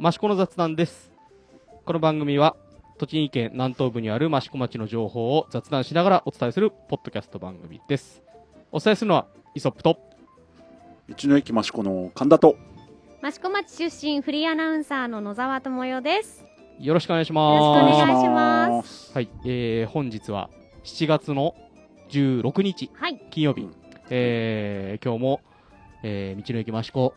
益子の雑談です。この番組は、栃木県南東部にある益子町の情報を雑談しながらお伝えするポッドキャスト番組です。お伝えするのは、イソップと、道の駅益子の神田と益子町出身フリーアナウンサーの野沢智代です。よろしくお願いしよます。ろしくお願いしますはい、えー、本日は7月の16日、はい。金曜日、うんえー、今日も、えー、道の駅益子、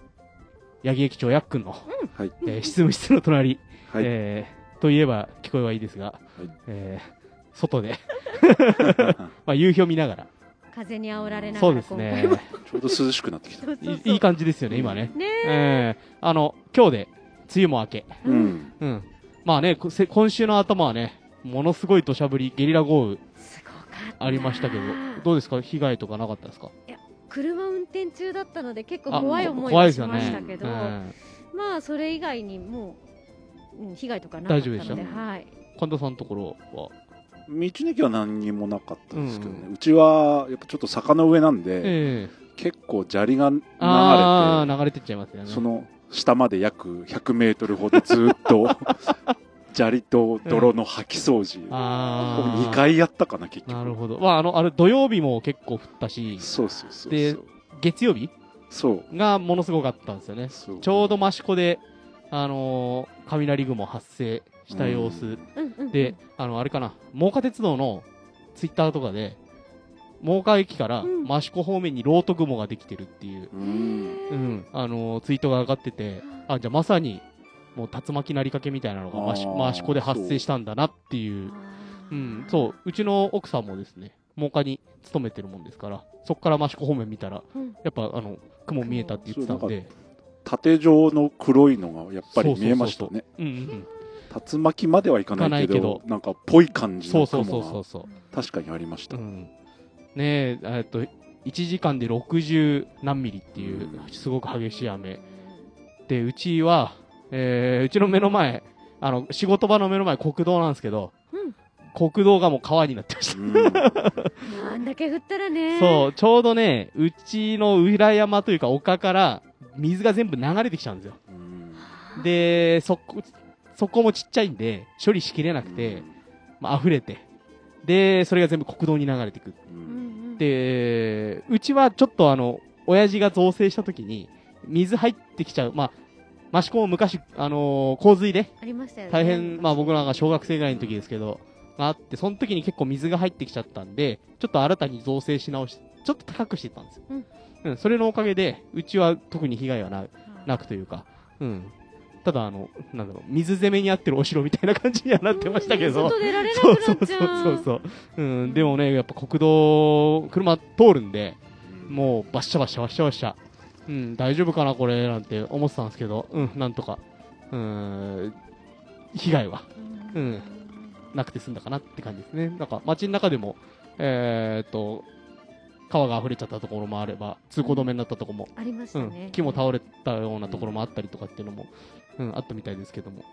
八木駅長やっくんの、はいえー執務室の隣、はい、えー、といえば聞こえはいいですが、いえー、外で、まあ、夕日を見ながら、風に煽られながらそうですね、ちょうど涼しくなってきた。いいい感じですよね、今ね。ねえー、あの、今日で、梅雨も明け。え。う。んうん。まあね、今週の頭はね、ものすごい土砂降り、ゲリラ豪雨。ありましたけど、どうですか？被害とかなかったですか？車運転中だったので結構あ怖い思いをしましたけど、うん。まあそれ以外にもう、うん、被害とかなかったので大丈夫でした？はい。神神田さんのところは、道の駅は何にもなかったんですけどね、ううちはやっぱちょっと坂の上なんで、ええ。結構砂利が流れてああ、流れてっちゃいますよね。その下まで約100メートルほどずっと砂利と泥の掃き掃除。をああ。2回やったかな結局。なるほど。まあ、あの、あれ、土曜日も結構降ったし、そうそうそうでそう。月曜日？そう。がものすごかったんですよね。そう。ちょうど益子で、あのー雷雲発生した様子、うん。うん。で、あの、あれかな、真岡鉄道のツイッターとかで、真岡駅からうん。益子方面にロート雲ができてるっていう、ううんん、あのーツイートが上がってて、あ、じゃあまさに、もう竜巻なりかけみたいなのが益子で発生したんだなっていう、う。ん、そう、うちの奥さんもですね、真岡に勤めてるもんですから、そこから益子方面見たら、うん。やっぱあの、雲見えたって言ってたんで、縦状の黒いのがやっぱり見えましたそうね竜巻まではいかないけどなんかぽい感じのそうそうそう雲がそう。そう。確かにありました、うん、ねえ、えっと、1時間で60何ミリっていうう、ん。すごく激しい雨。で、うちは、えーうちの目の前、あの、仕事場の目の前、国道なんですけど、うん国道がもう川になってました。うんなんだけ降ったらね。そう、ちょうどね、うちの裏山というか丘から水が全部流れてきちゃうんですよ。うんで、そこ、そこもちっちゃいんで、処理しきれなくて、まあ、溢れて。で、それが全部国道に流れていく。で、うちはちょっとあの、親父が造成した時に、水入ってきちゃう。まあ、益子も昔、あのー洪水で、ありましたよね。大変、まあ僕らが小学生ぐらいの時ですけど、があって、その時に結構水が入ってきちゃったんで、ちょっと新たに造成し直し、ちょっと高くしてたんですよ。うん。うん、それのおかげで、うちは特に被害はななくというか、うん。ただあの、なんだろう、水攻めにあってるお城みたいな感じにはなってましたけど、外出られなそうそうくなっちそうゃう。そうそう。うん、でもね、やっぱ国道、車通るんで、もうバッシャバッシャバッシャバッシャ。うん、大丈夫かなこれ、なんて思ってたんですけど、うん、なんとか、うん、被害はうんなくて済んだかなって感じですね。なんか街の中でも、えーっと、川が溢れちゃったところもあれば、通行止めになったところも、ありましうんたね。木も倒れたようなところもあったりとかっていうのも、うん、あったみたいですけども、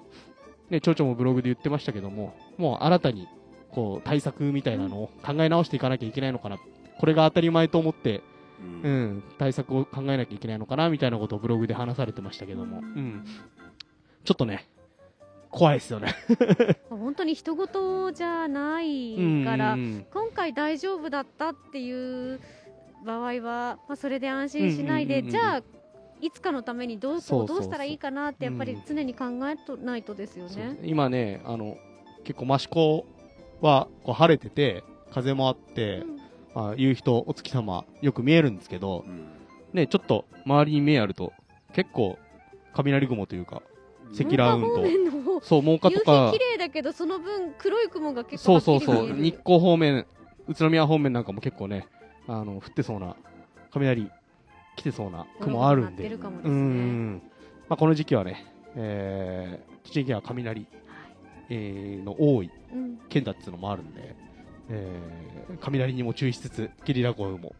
ね、町長もブログで言ってましたけども、もう新たに、こう、対策みたいなのを考え直していかなきゃいけないのかな。これが当たり前と思って、うん。うん、対策を考えなきゃいけないのかな、みたいなことをブログで話されてましたけども、うん。ちょっとね、怖いですよね。本当に人事じゃないから、うん今回大丈夫だったっていう場合は、まあ、それで安心しないで、うんうんうんうん。じゃあいつかのためにどうそうそうそう。こうどうしたらいいかなってやっぱりうん。常に考えとないとですよそうね。今ね、あの、結構益子はこう晴れてて、風もあって、まあ、夕日とお月様よく見えるんですけど、うん。ね、ちょっと周りに目あると、結構雷雲というか、積乱雲と。真岡方面の方そう、真岡夕日とか綺、麗だけどその分黒い雲が結そう構はっきり見える。そうそう、日光方面、宇都宮方面なんかも結構ね、あの、降ってそうな、雷来てそうな雲あるんで、うね。ん。まあ、この時期はね、えー、栃木県は雷、えー、の多いうん。県だっていうのもあるんで、えー、雷にも注意しつつ、ゲリラ豪雨も。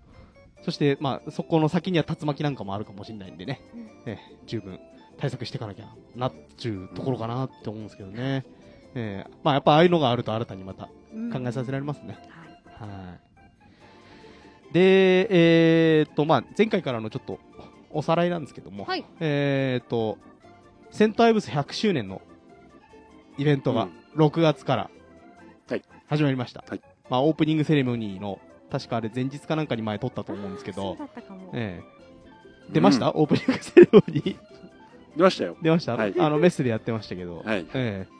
そして、まあ、そこの先には竜巻なんかもあるかもしれないんでね、うんえー十分対策していかなきゃなっちゅうところかなって思うんですけどね。えー、まあ、やっぱああいうのがあると新たにまたうん考えさせられますね。はいはい。で、えーっと、まあ、前回からのちょっとおさらいなんですけども、はいえーっと、セントアイブス100周年のイベントがうん6月からはい始まりました。はいまあ、オープニングセレモニーの、確かあれ前日かなんかに前撮ったと思うんですけど。出ました、オープニングセレモニー？出ましたよ。出ました、はい。あの、メッセでやってましたけど、はい。ええ。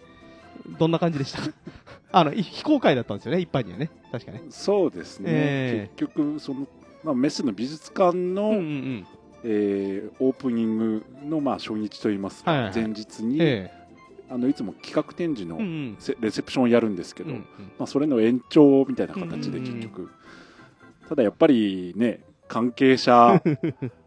どんな感じでした？か あの、い非公開だったんですよね、一般にはね。確かね。そうですね。え結局、その、まあ、メスの美術館の、うんうんうん。えーオープニングの、まあ、初日といいますか、はいはいはい。前日に、えあのいつも企画展示えのうんうん。せレセプションをやるんですけど、うんうん。まあ、それの延長みたいな形でうんうんうん。結局、ただやっぱりね関係者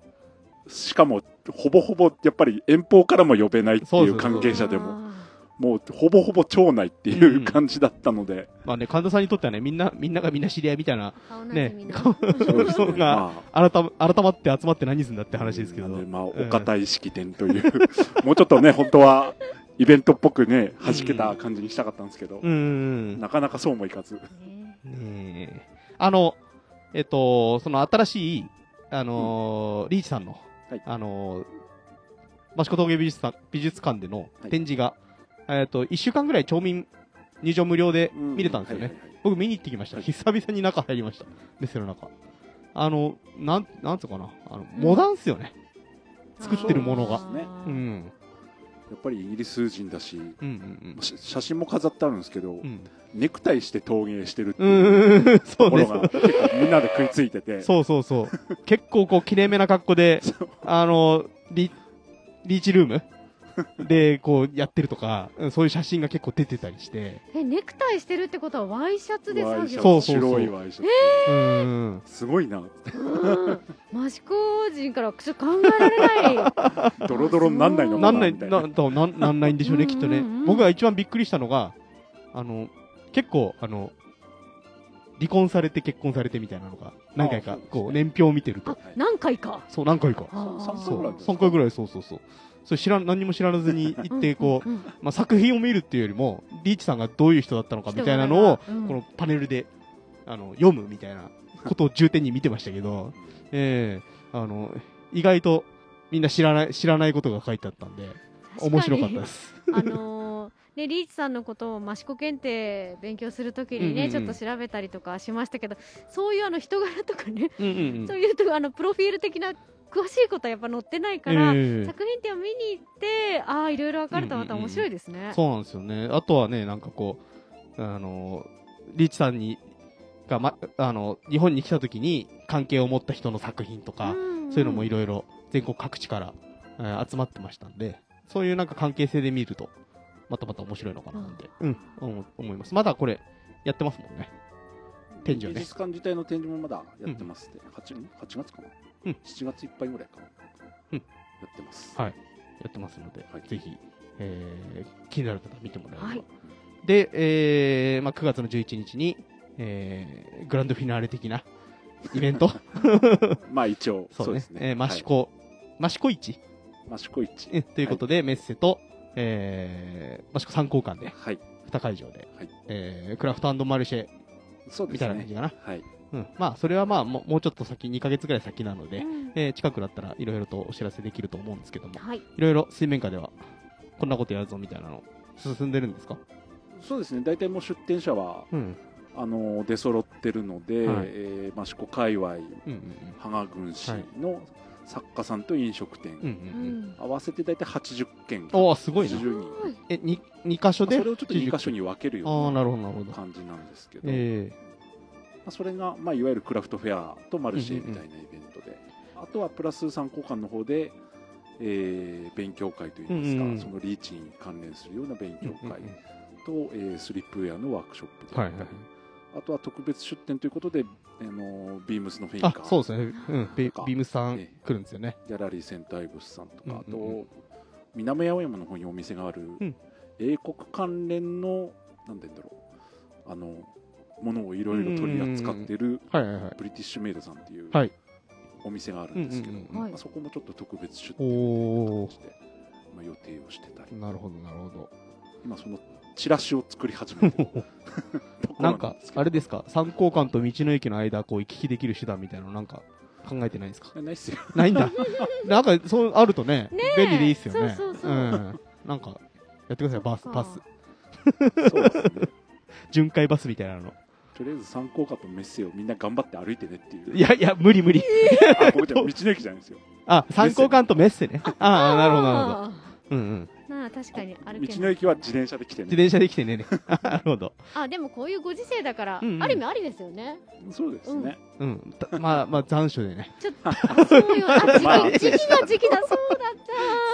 しかもほぼほぼやっぱり遠方からも呼べないっていうそうそうそう。関係者でもあもうほぼほぼ町内ってうんういうん。感じだったので、まあね、神田さんにとってはね、みんな、みんながみんな知り合いみたいな、ー顔なじねみの。そうですね。そうがま改ま改まって集まって何するんだってあ話ですけど。まあ、うんお堅い式典という。もうちょっとね本当はイベントっぽくね弾けた感じにしたかったんですけど、うんうんうん。なかなかそうもいかずあの、えっと、その新しい、あのーリーチさんの、はいあのー、益子峠美術館美術館での展示が、えっと、一週間ぐらい町民入場無料で見れたんですよね。はいはいはい僕見に行ってきました。はい久々に中入りました。メッセの中。あの、なん、なんつうかな。あの、うんモダンっすよね。作ってるものがあーねうん。やっぱりイギリス人だしうんうんし写真も飾ってあるんですけど、うん。うん。ネクタイして陶芸してるってういう ところ。が結構みんなで食いついててそうそうそう。結構こう、綺麗めな格好で、あの、リ、リーチルーム？で、こう、やってるとか、うんそういう写真が結構出てたりして。え、ネクタイしてるってことはワイシャツで作業そうそうそう白いワイシャツ、うーん。すごいなうん益子人からちょっと考えられない。ドロドロになんないのな？んななみたいなな、となん、なんないんでしょうね、きっとね。僕が一番びっくりしたのが、あの、結構、あの、離婚されて結婚されてみたいなのが、何回かこう、年表を見てるとあ。、何回か？そう、何回か。あー三そう回ぐらいです3回ぐらい、そうそうそう。それ知らん、何も知らずに行って、こう、まあ、作品を見るっていうよりも、リーチさんがどういう人だったのかみたいなのを、うん。このパネルで、あの、読むみたいなことを重点に見てましたけど、ええあの、意外とみんな知らない、知らないことが書いてあったんで、面白かったです。あのーね、リーチさんのことを益子検定勉強するときにね、うんうんうん。ちょっと調べたりとかしましたけどそういうあの人柄とかね、うんうんうん。そういうとあのプロフィール的な詳しいことはやっぱ載ってないから、ええ作品展を見に行ってああいろいろ分かるとまた面白いですね。そうなんですよね。あとはね、なんかこう、あの、リーチさんに、が、ま、あの、日本に来た時に関係を持った人の作品とか、そういうのもいろろいろ全国各地から、えー集まってましたんで、そういうなんか関係性で見ると、またまた面白いのかなって、うん、思思います。まだこれ、やってますもんね。展示はね美術館自体の展示もまだやってますね、8, 8月かな、うん。7月いっぱいぐらいかな、うん。やってます、はい。やってますので、はい。ぜひ、えー気になる方は見てもらえれば。はい。で、えーまあ、9月の11日に、えーグランドフィナーレ的なイベント。まあ一応 そね。そううですね。えー益子、益子市、はい、益子市。えということで、メッセと、えー、益子参考館で、はい。2会場で、はい。えークラフトマルシェそうですね。みたいな感じかな。はいうん。まあ、それはまあもう、もうちょっと先、2ヶ月ぐらい先なので、うん。えー近くだったらいろいろとお知らせできると思うんですけども、はい、いろいろ水面下では、こんなことやるぞみたいなの、進んでるんですか？そうですね。大体もう出店者はうん。あの出揃ってるので、はい。えー益子界隈うんうん芳賀郡市の作家さんと飲食店、うん。うんうん。合わせて大体80件おー、すごいな。80人。え、に、二箇所でそれをちょっと2箇所に分けるようななるほど、なるほど。感じなんですけど、あ、それが、まあ、いわゆるクラフトフェアとマルシェみたいなイベントで、あとはプラス参考館の方で、えー勉強会といいますか、そのリーチに関連するような勉え強会と、えースリップウェアのワークショップで、はいはいはい。あとは特別出店ということで、あのビームスのフェイカあ、ーそうですね。うん。ビームスさんえ来るんですよね。ギャラリーセンターイブスさんとか、あと南青山の方にお店がある、ん。英国関連のなんて言うんだろう。あのものをいろいろ取り扱ってるはいはいはい。ブリティッシュメイドさんっていうはい。お店があるんですけど、うんうんうん。うんまあ、そこもちょっと特別出お店ーという形で、まあ、予定をしてたり。なるほど、なるほど。今そのチラシを作り始めて なんかあれですか、参考館と道の駅の間、こう行き来できる手段みたいなの、なんか、考えてないんですか？ないっすよ。ないんだ。なんか、そう、あるとね、便利でいいっすよね。そうそうそうん。なんか、やってください、バス、そっか。バス。そうですね。巡回バスみたいなの。とりあえず参考課とメッセをみんな頑張って歩いてねっていういやいや、無理無理。あごめんなさい道の駅じゃないんですよあ、参考官とメッセね。ああ、なるほど、なるほど。どうんうん。なあ確かに歩け道の駅は自転車で来てね自転車で来てねね。なるほど。あでもこういうご時世だから、うんうんある意味ありですよねそうですね、うん。た まあ、まあ、残暑でね。ちょっとあそうよあ時期,、まあ時期が時期だそうだっ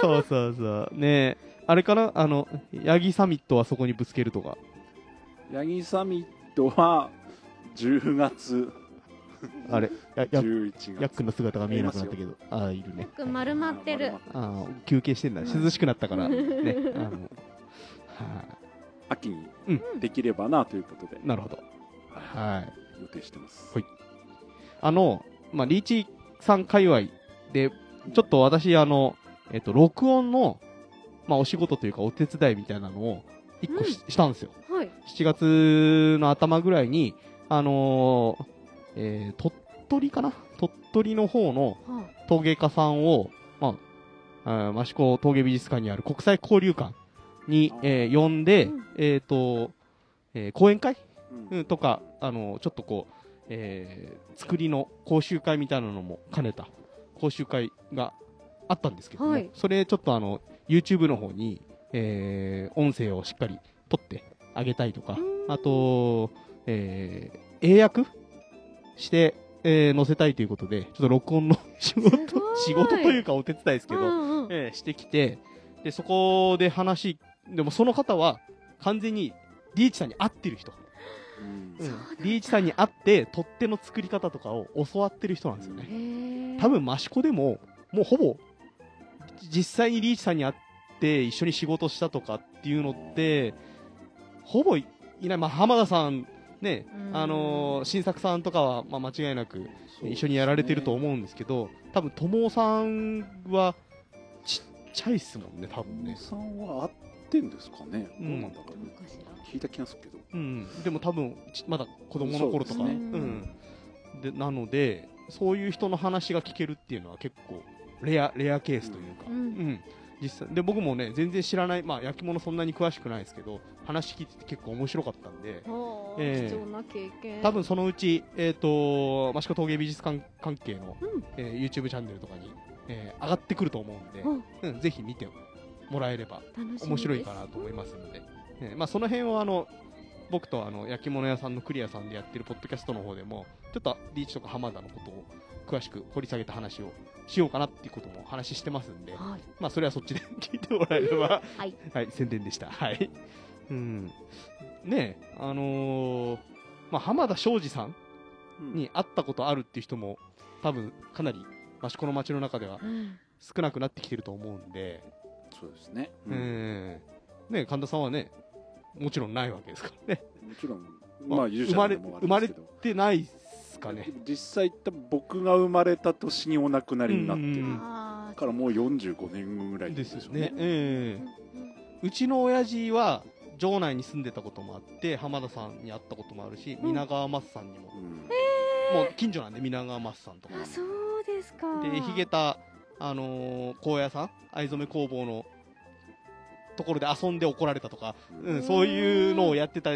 た そうそうそう。ねあれかな？あの、ヤギサミットはそこにぶつけるとか。ヤギサミットは10月あれ、や、や、11月ヤックンの姿が見えなくなったけど。ああ、いるね。丸まってるああ、休憩してんだ。涼しくなったから、ね。あの、は秋にうんできればなということで、い。なるほど。ははい。い、予定してますはいあの、まあ、リーチさん界隈で、ちょっと私、あの、えっと、録音の、まあ、お仕事というか、お手伝いみたいなのを、一個し,、したんですよ。はい。7月の頭ぐらいに、あのーえー鳥取かな？鳥取の方のは陶芸家さんを、まあ、益子陶芸美術館にある国際交流館に、えー呼んで、うん。えっ、と、えー講演会？うん。うんとか、あの、ちょっとこう、えー作りの講習会みたいなのも兼ねた講習会があったんですけども、はい。それちょっとあの、YouTube の方に、えー音声をしっかり取ってあげたいとか、うん。あと、えー英訳して、えー載せたいということで、ちょっと録音の仕事仕事というかお手伝いですけど、うんうん。えーしてきて、で、そこで話、でもその方は完全にリーチさんに会ってる人。うん。リーチさんに会って、取っ手の作り方とかを教わってる人なんですよね。多分、益子でも、もうほぼ、実際にリーチさんに会って一緒に仕事したとかっていうのって、ほぼいない。まあ、浜田さん、ね、うん。あのー新作さんとかは、まあ、間違いなく一緒にやられてると思うんですけど、多分、友尾さんは、ちっちゃいっすもんね、多分ね。友さんは合ってんですかね、うん。どうなんだろうどうかしら聞いた気がするけど。うん、でも多分ちまだ子供の頃とか、うそうん、でなのでそういう人の話が聞けるっていうのは結構レアレアケースというか、ううんん実際で僕もね全然知らない、まあ、焼き物そんなに詳しくないですけど話聞いてて結構面白かったんではあええ。貴重な経験。多分そのうち、えー、と益子陶芸美術館関係の、うん。えー YouTube チャンネルとかに、えー上がってくると思うんで、うん。うん、ぜひ見てもらえれば面白いかなと思いますので、えーまあ、その辺はあの僕とあの焼き物屋さんのクリアさんでやってるポッドキャストの方でもちょっとリーチとか浜田のことを詳しく掘り下げた話をしようかなっていうことも話してますんで、はいまあ、それはそっちで聞いてもらえれば、はいはい、宣伝でした。はい。うん。ねえ、あのーまあ、浜田庄司さんに会ったことあるっていう人も、多分かなり益子の街の中ではうん少なくなってきてると思うんで、そうですね、う、ん。ねえ神田さんはね、もちろんないわけですからね。もちろんまあまあ勇者でもあるんですけどで、ないっすかね。実際多分僕が生まれた年にお亡くなりになってる。からもう45年ぐらいですよね。ね。ええ。うちの親父は、城内に住んでたこともあって、浜田さんに会ったこともあるし、うん。皆川松さんにも、うん。もう近所なんで、皆川松さんとか。あそうですか。で、ヒゲタ、あのー、高野さん、藍染め工房のところで遊んで怒られたとか、ううんん、そういうのをやってた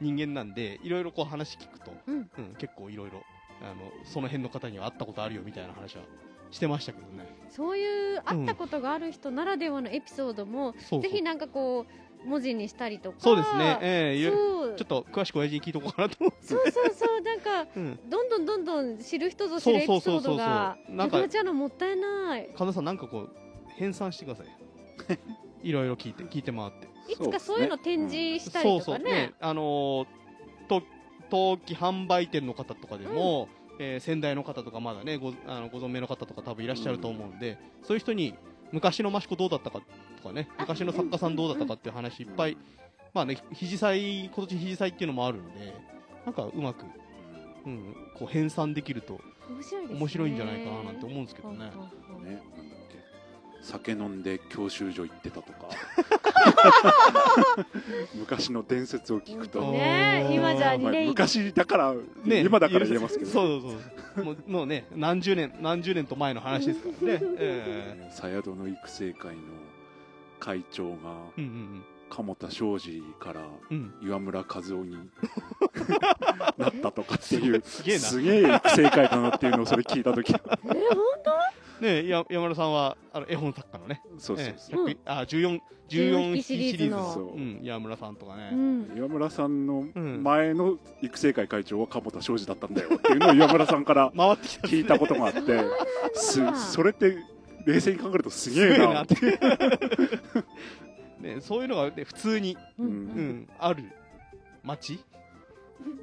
人間なんで、いろいろこう話聞くと、うんうん、結構いろいろ、あの、その辺の方には会ったことあるよみたいな話はしてましたけどね。そういう会ったことがある人ならではのエピソードも、そうそうぜひなんかこう文字にしたりとかそうですね、ええいろそうちょっと詳しく親父に聞いとこうかなと思って。そうそうそうなんか うん。どんどんどんどん知る人ぞ知るエピソードがなくなっちゃうのもったいない神田さんなんかこう、編纂してください。いろいろ聞いて、聞いて回って。いつかそういうの展示したりとかね。あのーと陶器販売店の方とかでも、えー先代の方とかまだねごあのご存命の方とか多分いらっしゃると思うんで、そういう人に昔の益子どうだったかとかね昔の作家さんどうだったかっていう話いっぱい、まあね肘祭今年肘祭っていうのもあるんでなんかうまく、うん、こう編纂できると面白いんじゃないかななんて思うんですけどね。ねなんだっけ酒飲んで教習所行ってたとか。昔の伝説を聞くと、ね今じゃまあ2年。昔だから、ね今だから言えますけど、そうそうそう。もうもうね何十年何十年と前の話ですからね。えさやどの育成会の会長がえうんうん。鴨田庄司からうん。うん岩村和夫に なったとかっていうすげえな。すげえ育成会だなっていうのをそれ聞いた時。え本ねや山田さんはあの絵本作家のね。そうそうえそう、うん。えあ14 14 14シリーズの。そう。うん山村さんとかね、うん。岩村さんのうん。前の育成会会長は鴨田庄司だったんだよっていうのを岩村さんから 回ってきた聞いたことがあってすそれって冷静に考えるとすげえな。って。ね、そういうのが、ね、普通に、うん。ううんん、ある街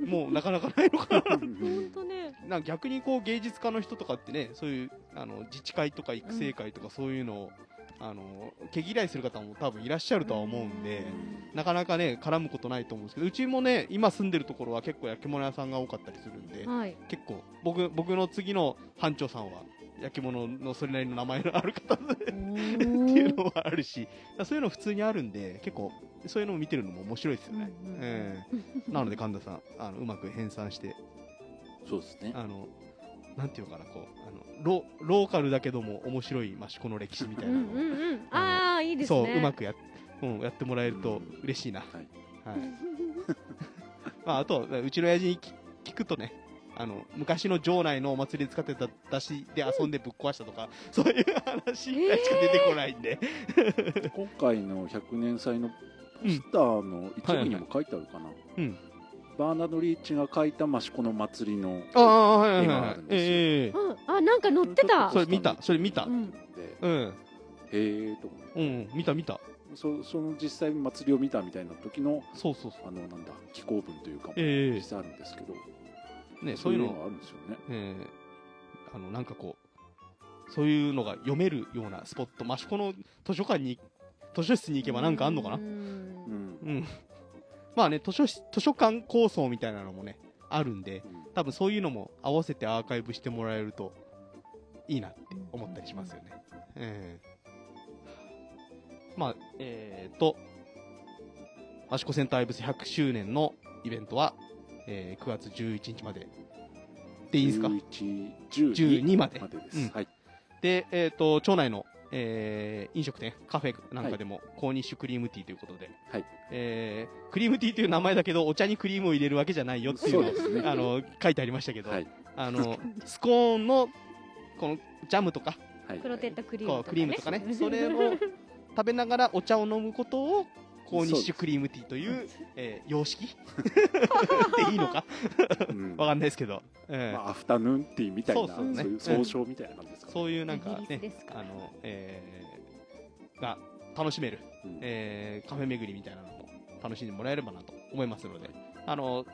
もうなかなかないのかな。本当ね。なんか逆にこう芸術家の人とかってねそういうあの自治会とか育成会とかそういうのを、あの毛嫌いする方も多分いらっしゃるとは思うんで、なかなかね絡むことないと思うんですけどうちもね今住んでるところは結構焼き物屋さんが多かったりするんではい。結構僕僕の次の班長さんは焼き物のそれなりの名前のある方でっていうのもあるし、そういうの普通にあるんで、結構、そういうのを見てるのも面白いですよね。うんうんええなので、神田さん、あのうまく編纂して、そうですね。あの、なんていうのかな、こう、あのロローカルだけども面白い益子の歴史みたいなの。を、うんうんうん。ああいいですそう、ねうまくや,、うん、やってもらえると嬉しいな。はい。はい。まあ、あと、うちの親父に聞聞くとね、あの昔の城内のお祭りで使ってた出汁で遊んでぶっ壊したとか、そういう話しか出てこないんで、今回の100年祭のポスターの一部にも書いてあるかな、うん。バーナード・リーチが書いた益子の祭りの絵があるん。ですよ。あなんか乗ってた。それ見た、それ見た？う。ん。でうん。へえと思って。うん、見た見た。そその実際祭りを見たみたいな時のそうそうそう。あのなんだ紀行文というかええ実際あるんですけど、ね、そそうういうの、があるんですよね。ええあの、なんかこう、そういうのが読めるようなスポット、益子の図書館に、図書室に行けばなんかあんのかな？ううん。まあね、図書室、図書館構想みたいなのもね、あるんで、うん。多分そういうのも合わせてアーカイブしてもらえるといいなって思ったりしますよね。ええ。まあ、えー、と、益子センターアイブス100周年のイベントは、えー9月11日まで。でいいですか？11 12 12まで。までです、うん。はい。で、えっ、と、町内の、えー飲食店、カフェなんかでも、コーニッシュクリームティーということで、はい。えークリームティーという名前だけど、お茶にクリームを入れるわけじゃないよっていうのをね。あの書いてありましたけど、はい。あのスコーンのこのジャムとかはい。クロテッドクリームとかクリームとかね、それを食べながらお茶を飲むことをコーニッシュクリームティーという、えー様式？でいいのか？うん。わかんないですけど、えー。まあ、アフタヌーンティーみたいなそうそう。ねいう総称みたいな感じですか、ね。そういうなんかねあの、えーが楽しめる、うん。えーカフェ巡りみたいなのも楽しんでもらえればなと思いますので、あの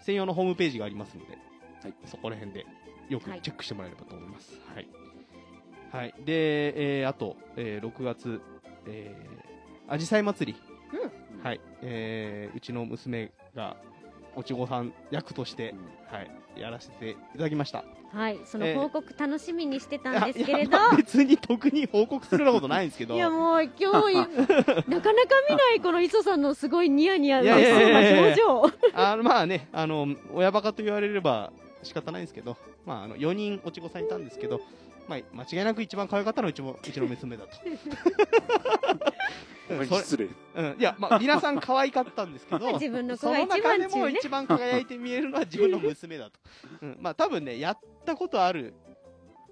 専用のホームページがありますので、はい。そこら辺でよくはい。チェックしてもらえればと思います。はい。はい。で、えーあと、えー6月、えー、アジサイ祭り。うん。はい。えーうちの娘が、おちごさん役としてう、ん。はい、やらせていただきました。はい。そのえー。報告楽しみにしてたんですけれど。いやまあ別に特に報告するようなことないんですけど。いやもう今日 なかなか見ないこの磯さんのすごいニヤニヤいやいやいやいやな表情。あのまあね、あの、親バカと言われれば仕方ないんですけど、まあ、あの、4人おちごさんいたんですけど、まあ、間違いなく一番可愛かったのはうちも、うちの娘だと。失礼。うん、いや、まあ、皆さん可愛かったんですけど、自分の子そが一の中で番中ね。も一番輝いて見えるのは自分の娘だと。うん、まあ、多分ね、やったことある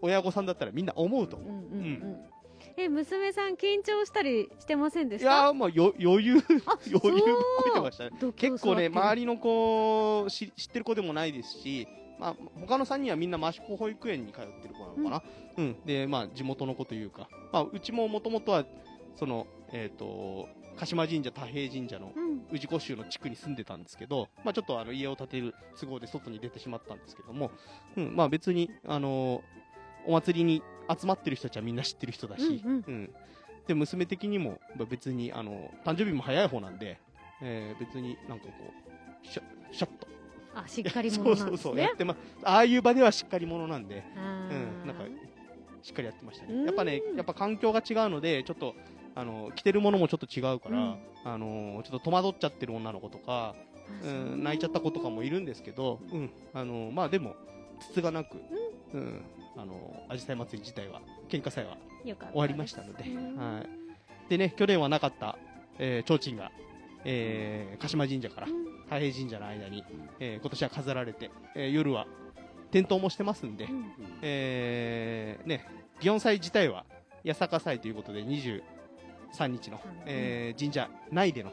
親御さんだったらみんな思うと思う。うんうんうんえ娘さん緊張したりしてませんでいした？やーもうよ余裕、あ 余裕こいてましたね。そう。結構ね、周りりの子知知ってる子でもないですし、まあ、他の3人はみんな益子保育園に通ってる子なのかな、うん。でまあ、地元の子というか、まあ、うちももともとはその、えー、と鹿島神社、太平神社のうん。宇治湖州の地区に住んでたんですけど、まあ、ちょっとあの家を建てる都合で外に出てしまったんですけども、うんまあ、別に、あのーお祭りに集まってる人たちはみんな知ってる人だし、うんうん。で娘的にもまあ別に、あの誕生日も早い方なんで、えー別になんかこうシャシャッとあしっかり そ者うそうそうやなんですねってまああいう場ではしっかり者なんで、あうん、ーなんかしっかりやってましたうん。ねやっぱねやっぱ環境が違うのでちょっとあの着てるものもちょっと違うから、うん。あのちょっと戸惑っちゃってる女の子とか、う。ん、泣いちゃった子とかもいるんですけど、うん、あのまあでもつつがなく、うん、あのアジサイ祭り自体は喧嘩祭は終わりましたので。でね、去年はなかった、えー、提灯が、えー、鹿島神社からうん。太平神社の間に、えー、今年は飾られて、えー、夜は点灯もしてますんで、うん。えー、ね、祇園祭自体は八坂祭ということで23日の、えー神社内での、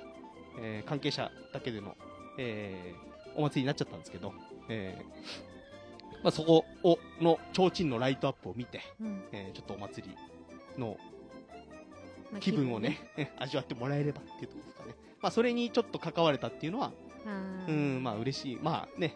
えー関係者だけでの、えーお祭りになっちゃったんですけど、えーまあ、そこをの提灯のライトアップを見て、うんえーちょっとお祭りのまあ気分をね、味わってもらえればっていうところですかね。まあ、それにちょっと関われたっていうのは、うん、まあ、嬉しい。まあね、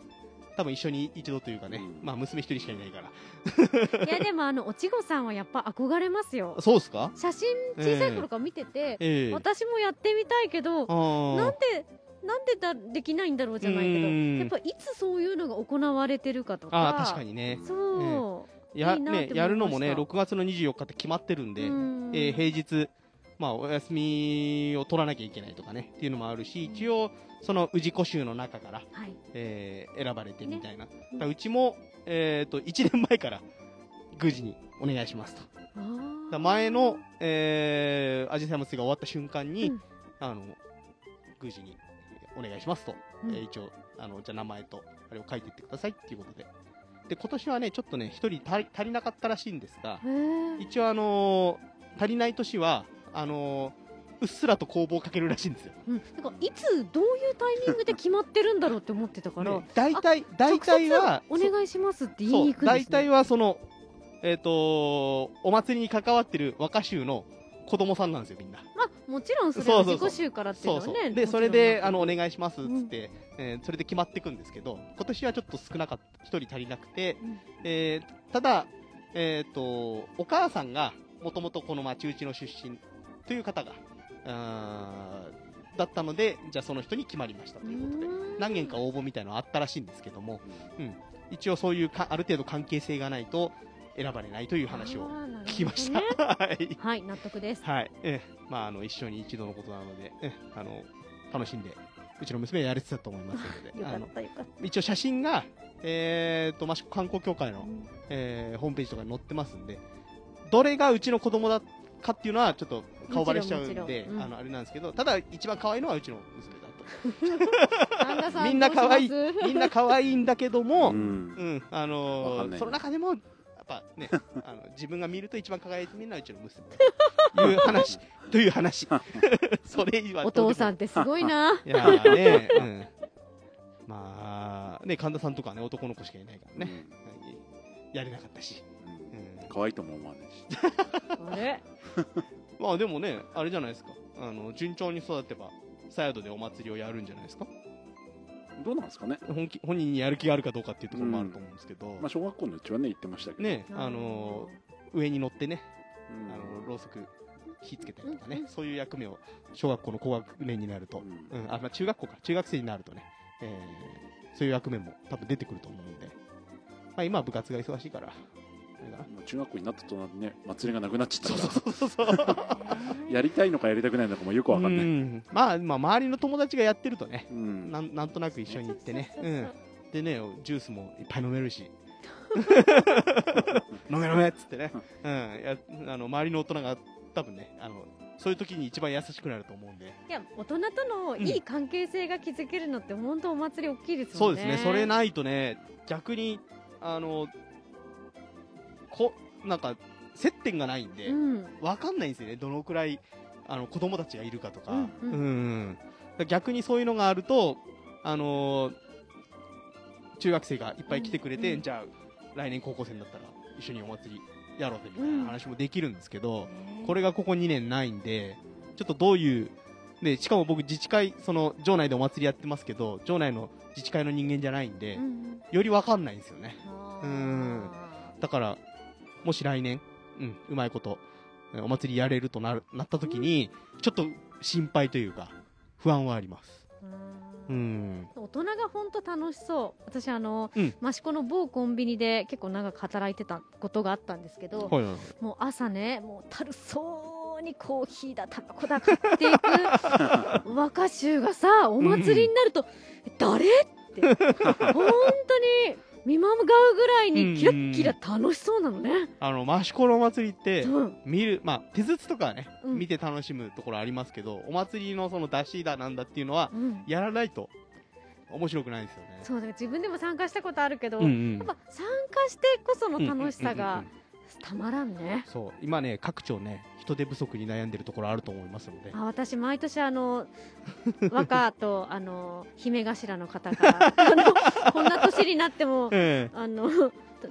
多分一緒に一度というかね、うん。まあ、娘一人しかいないから。いや でもあのおちごさんはやっぱ憧れますよ。そうですか？写真小さい頃から見てて、ええ。私もやってみたいけどなんでなんでだできないんだろうじゃないけどうん。やっぱいつそういうのが行われてるかとか。あー、確かにね。そう、や、いいなって思いまし、た。ねやるのもね、6月の24日って決まってるんで、うん。えー平日、まあ、お休みを取らなきゃいけないとかね、っていうのもあるし、一応、その氏子衆の中から、はいえー選ばれてみたいな。だからうちも、えっ、と、1年前から、宮司にお願いしますと。だ前の、えー、アジサイ祭りが終わった瞬間に、うんあの、宮司にお願いしますと。うんえー一応、あの、じゃあ名前と、あれを書いていってくださいっていうことで。で、今年はね、ちょっとね、一人足り足りなかったらしいんですが、一応あのー足りない年は、あのーうっすらと工房をかけるらしいんですよ。うん、なんかいつどういうタイミングで決まってるんだろうって思ってたから、ね大体、大体は、お願いしますって言いに行くんです、ね、大体はその、えっ、とお祭りに関わってる若衆の子供さんなんですよ、みんな。まあもちろんそれは自己集からっていうのはね。で、それで、あの、おね願いしますっつって、えーそれで決まっていくんですけど、今年はちょっと少なかった、一人足りなくて、うん。えーただ、えっ、と、お母さんが、もともとこの町内の出身という方が、だったので、じゃあその人に決まりましたということで、何件か応募みたいなのあったらしいんですけども、うん、一応そういうか、ある程度関係性がないと選ばれないという話を聞きました。ね はい。はい納得です。はい。ええ。まあ、あの、一生に一度のことなので、ええ。あの、楽しんで、うちの娘はやれてたと思いますので、あの、一応写真が、えーと、益子観光協会の、うんえーホームページとかに載ってますんで、どれがうちの子供だかっていうのはちょっと顔バレしちゃうんでうん。あの、あれなんですけど、ただ一番可愛いのはうちの娘だと。みんな可愛いみんな可愛いんだけども、ううん、んあわのその中でも、やっぱね、あの自分が見ると一番輝いてみるのはうちの娘という話、という話。それはお父さんってすごいな。いやーね、うん。まあ、ね、神田さんとかね、男の子しかいないからね、はい。やれなかったし。うん。うん。可愛いとも思わないし。あれ？まあでもね、あれじゃないですか。あの、順調に育てば、サヤドでお祭りをやるんじゃないですか。どうなんですかね、本気本人にやる気があるかどうかっていうところもあると思うんですけど、まあ、小学校のうちはね言ってましたけど、ね、あのー上に乗ってね、うん。あの、ろうそく火つけたりとかね、そういう役目を小学校の高学年になると、うん。うん、あ、まあ中学校か、中学生になるとね、えーそういう役目も多分出てくると思うんで、まあ今は部活が忙しいから、中学校になったとなってね祭りがなくなっちゃったかそうそうそう。らやりたいのかやりたくないのかもよくわかんない、うん。まあ、まあ、周りの友達がやってるとね、うん。なんなんとなく一緒に行ってね、そうん。でね、ジュースもいっぱい飲めるし、飲め飲めっつってね、うん、やあの周りの大人が多分ねあの、そういう時に一番優しくなると思うんで、いや大人とのいい関係性が築けるのって本当お祭り大きいですもね。そうんですね、それないとね、逆に、あの、こなんか、接点がないんで、うん。わかんないんですよね、どのくらいあの子供たちがいるかとか、うんうん。うん。だから逆にそういうのがあると、あのー中学生がいっぱい来てくれて、うんじゃあ、来年高校生になったら一緒にお祭りやろうぜみたいな話もできるんですけど、これがここ2年ないんで、ちょっとどういう、でしかも僕、自治会、その城内でお祭りやってますけど、城内の自治会の人間じゃないんで、うんよりわかんないんですよね。うんうん。だから、もし来年、うん、うまいこと、えお祭りやれるとなるなった時に、ちょっと心配というか、不安はあります。ううん。ん。大人が本当楽しそう。私あの、うん。益子の某コンビニで結構長く働いてたことがあったんですけど、はいはいはい。もう朝ねもうたるそうにコーヒーだタバコだ買っていく。若衆がさお祭りになると、誰って。本当に見まがうぐらいにキラッキラ楽しそうなのね、あの益子のお祭りってうん。見るまあ手筒とかね、うん。見て楽しむところありますけどお祭りのその出しだなんだっていうのはうん、やらないと面白くないんですよね。そうだ自分でも参加したことあるけど、うんうん。やっぱ参加してこその楽しさうんうんうんがうんたまらんね。そう今ね各町ね人手不足に悩んでるところあると思いますのであ私毎年あの 和歌とあの姫頭の方が あのこんな年になってもええあの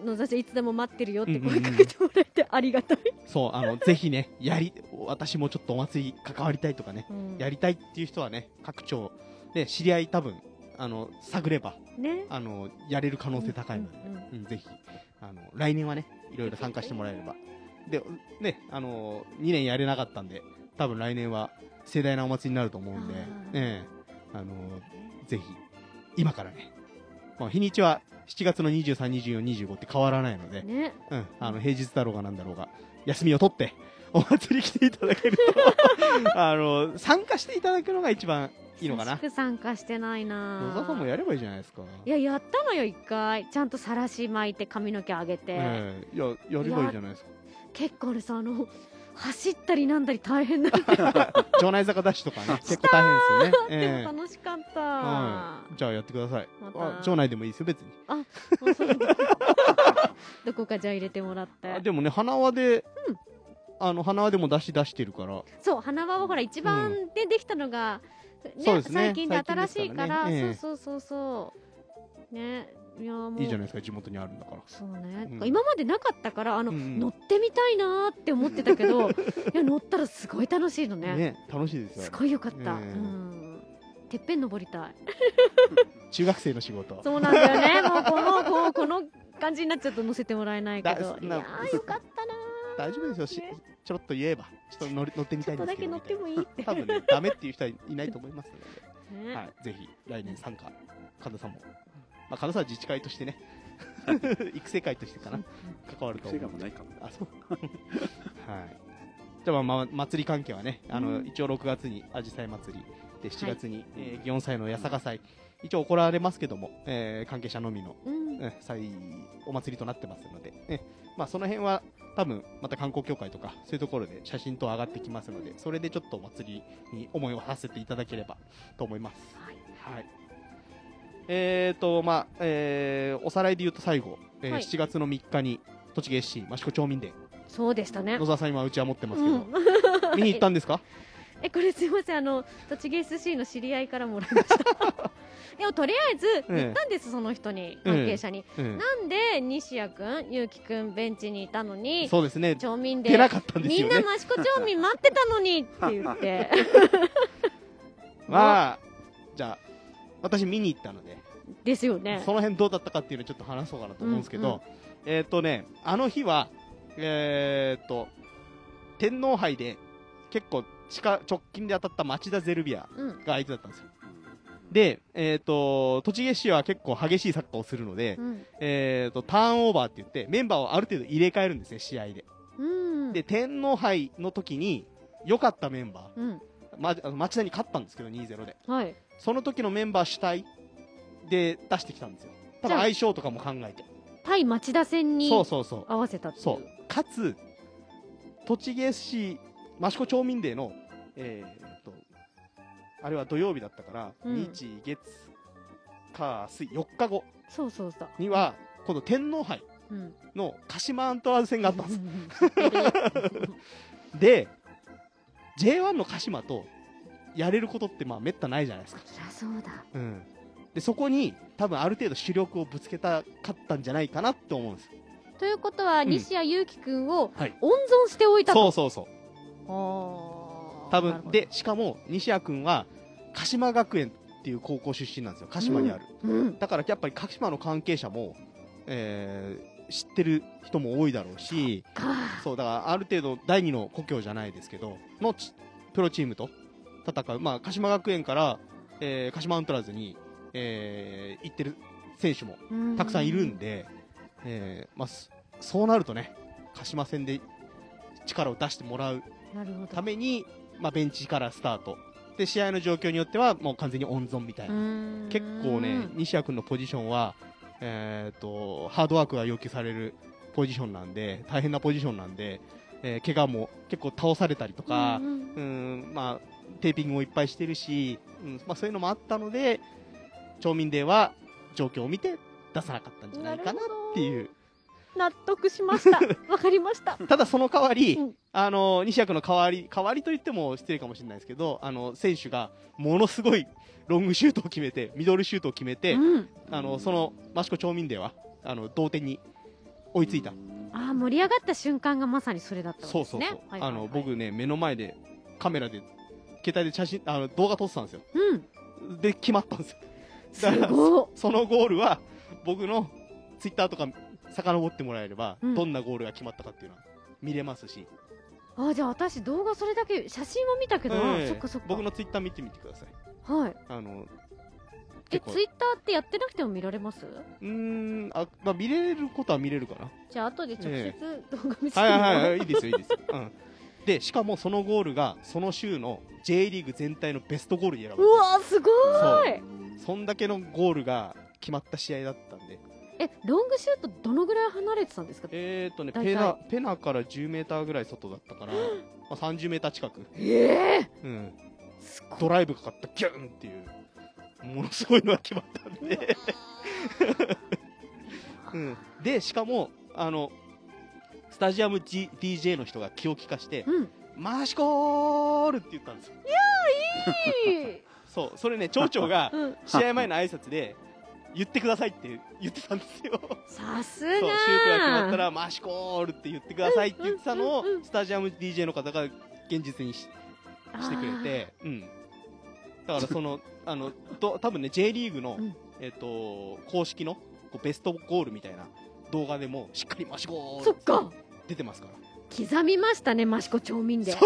野座市いつでも待ってるよって声かけてもらえてありがたい。そうあのぜひねやり私もちょっとお祭り関わりたいとかねうんやりたいっていう人はね各町で知り合い多分あの探ればね。あのやれる可能性高いので、うんうんうんうんぜひあの来年はねいろいろ参加してもらえれば。でねあの2年やれなかったんで多分来年は盛大なお祭りになると思うんでええあのぜひ今からね、まあ、日にちは7月の23、24、25って変わらないので、ね。うん、あの平日だろうがなんだろうが休みを取ってお祭り来ていただけると あの参加していただくのが一番いいのかな？参加してないな。野沢さんもやればいいじゃないですか。いややったのよ一回。ちゃんとさらし巻いて髪の毛上げて、ええいややればいいじゃないですか。結構俺さあの走ったりなんだり大変だ 城内坂ダッシュとかね 結構大変ですよね、でえも楽しかった、はい、じゃあやってください。また。あ城内でもいいですよ別に。もうそう どこかじゃあ入れてもらって。あでもね花輪で、あの花輪でも出し出してるから。そう花輪はほら一番でできたのが、ね最近で新しいからそうそうそうそう。ね。いやもう。いいじゃないですか地元にあるんだから。そうね、うん。今までなかったからあの、うんうん。乗ってみたいなーって思ってたけど いや乗ったらすごい楽しいのね。ね楽しいですよ。すごいよかった、ええ。うん。てっぺん登りたい。中学生の仕事。そうなんだよね。もうこのこうこの感じになっちゃうと乗せてもらえないけど。いやーよかったな大丈夫ですよ。しね。ちょろっと言えば。ちょっと乗り 乗ってみたいんですけど。乗ってもいいって。多分ねダメっていう人はいないと思いますので。ね。はい、ぜひ来年参加、神田さんも、まあ、神田さんは自治会としてね、育成会としてかな、関わると思う癖がもないかも。あ、そう。はい。じゃあ、まあ、ま祭り関係はね、あの、うん。一応6月にあじさい祭り、で、7月に、えー、祇園祭の八坂祭、一応行われますけども、えー関係者のみの、うん。えー祭、お祭りとなってますので、えまあ、その辺は、多分、また観光協会とか、そういうところで写真等上がってきますので、それでちょっとお祭りに思いを馳せていただければと思います。はい。はい。えーと、まあ、えーおさらいで言うと最後、えーはい。7月の3日に、栃木 SC 益子町民デー、そうでしたね。野沢さん今うちは持ってますけど、うん。見に行ったんですか？えこれすいません。あの栃木 SC の知り合いからもらいました でもとりあえず言ったんです、その人に関係者に、うんなんで西谷君ゆうきくんベンチにいたのにそうですね、町民で出なかったんですみんな。益子町民待ってたのにって言って。まあ、じゃあ、私見に行ったので、ですよね。その辺どうだったかっていうのをちょっと話そうかなと思うんですけど、えっ、とね、あの日は、えっ、と、天皇杯で結構近直近で当たった町田ゼルビアうんが相手だったんですよ。で、えっ、と、栃木市は結構激しいサッカーをするので、うんえっ、と、ターンオーバーって言って、メンバーをある程度入れ替えるんですね、試合で。うんで、天皇杯の時に、良かったメンバー、うんま、あの町田に勝ったんですけど、2-0で。はいその時のメンバー主体で出してきたんですよ。多分じゃあ相性とかも考えて。対町田戦にそうそうそう。合わせたっていうそう。かつ、栃木 SC 益子町民デーの、えーあれは土曜日だったから、うん日、月、火、水、4日後そうそうそうには、今度天皇杯うんの鹿島アントラーズ戦があったんです。で、J1 の鹿島とやれることってまあめったないじゃないですか。そりゃそうだうん。で、そこに多分ある程度主力をぶつけたかったんじゃないかなって思うんです。ということは、ん西谷祐樹くんをはい温存しておいたとそうそうそう。多分、で、しかも西谷君は鹿島学園っていう高校出身なんですよ。鹿島にある。うんだからやっぱり鹿島の関係者も、えー知ってる人も多いだろうし、かそう、だからある程度第二の故郷じゃないですけど、のちプロチームと戦う。まあ、鹿島学園から、えー鹿島アントラーズに、えー行ってる選手もうんたくさんいるんで、えーまあ、そそうなるとね、鹿島戦で力を出してもらうために、まあ、ベンチからスタート。で、試合の状況によっては、もう完全に温存みたいな。結構ね、西矢君のポジションは、えっ、と、ハードワークが要求されるポジションなんで、大変なポジションなんで、えー怪我も結構倒されたりとか、うんうんうん、まあ、テーピングもいっぱいしてるし、うんまあ、そういうのもあったので、町民デーは状況を見て出さなかったんじゃないかなっていう。納得しました わかりましたただその代わり、うんあの、西役の代わり、代わりと言っても失礼かもしれないですけど、あの、選手がものすごいロングシュートを決めて、ミドルシュートを決めて、うん、あの、その、益子町民では、あの、同点に追いついた。あー盛り上がった瞬間がまさにそれだったわけですねそうそうそう。あの、僕ね、目の前で、カメラで、携帯で写真、あの、動画撮ってたんですよ。うんで、決まったんですよ。すごっそのゴールは、僕のツイッターとか遡ってもらえれば、うんどんなゴールが決まったかっていうのは見れますし、あーじゃあ私動画それだけ写真は見たけど、ええそっかそっか僕のツイッター見てみてください。はいあの、えツイッターってやってなくても見られます？うーん、あ、まあ、見れることは見れるかな。じゃあ後で直え接動画見せてはいもらおうはいはい、いいですよ、いいですよ。うん。で、しかもそのゴールが、その週の J リーグ全体のベストゴールに選ばれうた。わーすごいそんだけのゴールが決まった試合だったんで。えロングシュートどのぐらい離れてたんですか？えーとね、ペナ、ペナから10メーターぐらい外だったから、まあ、30メーター近く。ええうん。ドライブかかったギュンっていう、ものすごいのが決まったんで。うん。で、しかも、あの、スタジアム、G、DJ の人が気を利かして、うんマシコールって言ったんですよ。いいそう、それね、町長がうん試合前の挨拶で、言ってくださいって言ってたんですよ。さすそう、シュートがが決まったら、マシコールって言ってくださいって言ってたのをスタジアム DJ の方が現実にししてくれて、うん。だからその、あの、と、多分ね、J リーグの、うん。えっ、と、公式のこうベストゴールみたいな動画でも、しっかりマシゴールそっか。出てますから。刻みましたね益子町民で。やっ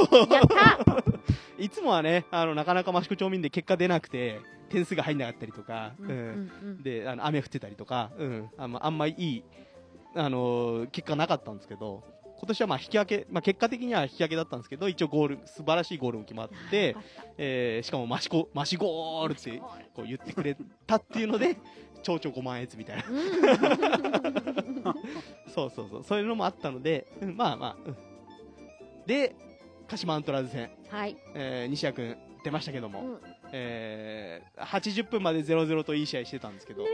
た。いつもはね、あの、なかなか益子町民で結果出なくて、点数が入んなかったりとか、うんで、あの、雨降ってたりとか、うん、あんまあんまいい、あのー結果なかったんですけど、今年はまあ引き分け、まあ結果的には引き分けだったんですけど、一応ゴール、素晴らしいゴールも決まってえーしかもマシコ、マシゴールってこう言ってくれたっていうので、蝶々5万円みたいな。うん。そうそうそう、そういうのもあったので、うんまあまあ、うん。で、鹿島アントラーズ戦、はい。えー西谷君出ましたけども、うん。えー80分まで0-0といい試合してたんですけど、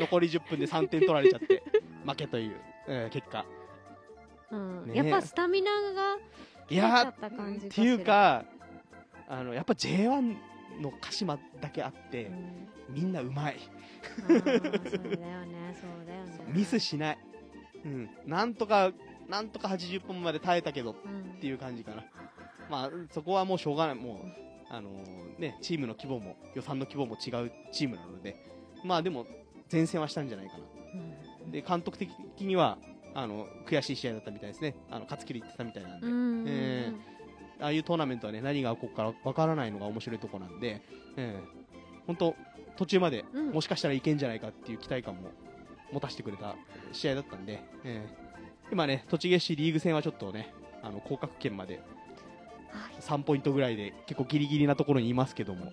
残り10分で3点取られちゃって、負けという、えー結果。うん。ねやっぱスタミナがい切れちゃやった感じっていうか、あの、やっぱ J1 の鹿島だけあってう、ん。みんなうまい。そうだよねそうだよね。ミスしない。うん。なんとか、なんとか80分まで耐えたけどっうんていう感じかな。まあ、そこはもうしょうがない。もう、あのーね、チームの規模も、予算の規模も違うチームなので、まあでも、前線はしたんじゃないかな。うんで、監督的には、あの、悔しい試合だったみたいですね。あの、勝つ気で言ってたみたいなんで。うんうんえああいうトーナメントはね、何が起こるかわからないのが面白いとこなんで、ええ本当途中まで、うんもしかしたらいけんじゃないかっていう期待感も持たせてくれた試合だったんで、ええ今ね、栃木市リーグ戦はちょっとね、あの、降格圏まではい。3ポイントぐらいで結構ギリギリなところにいますけども、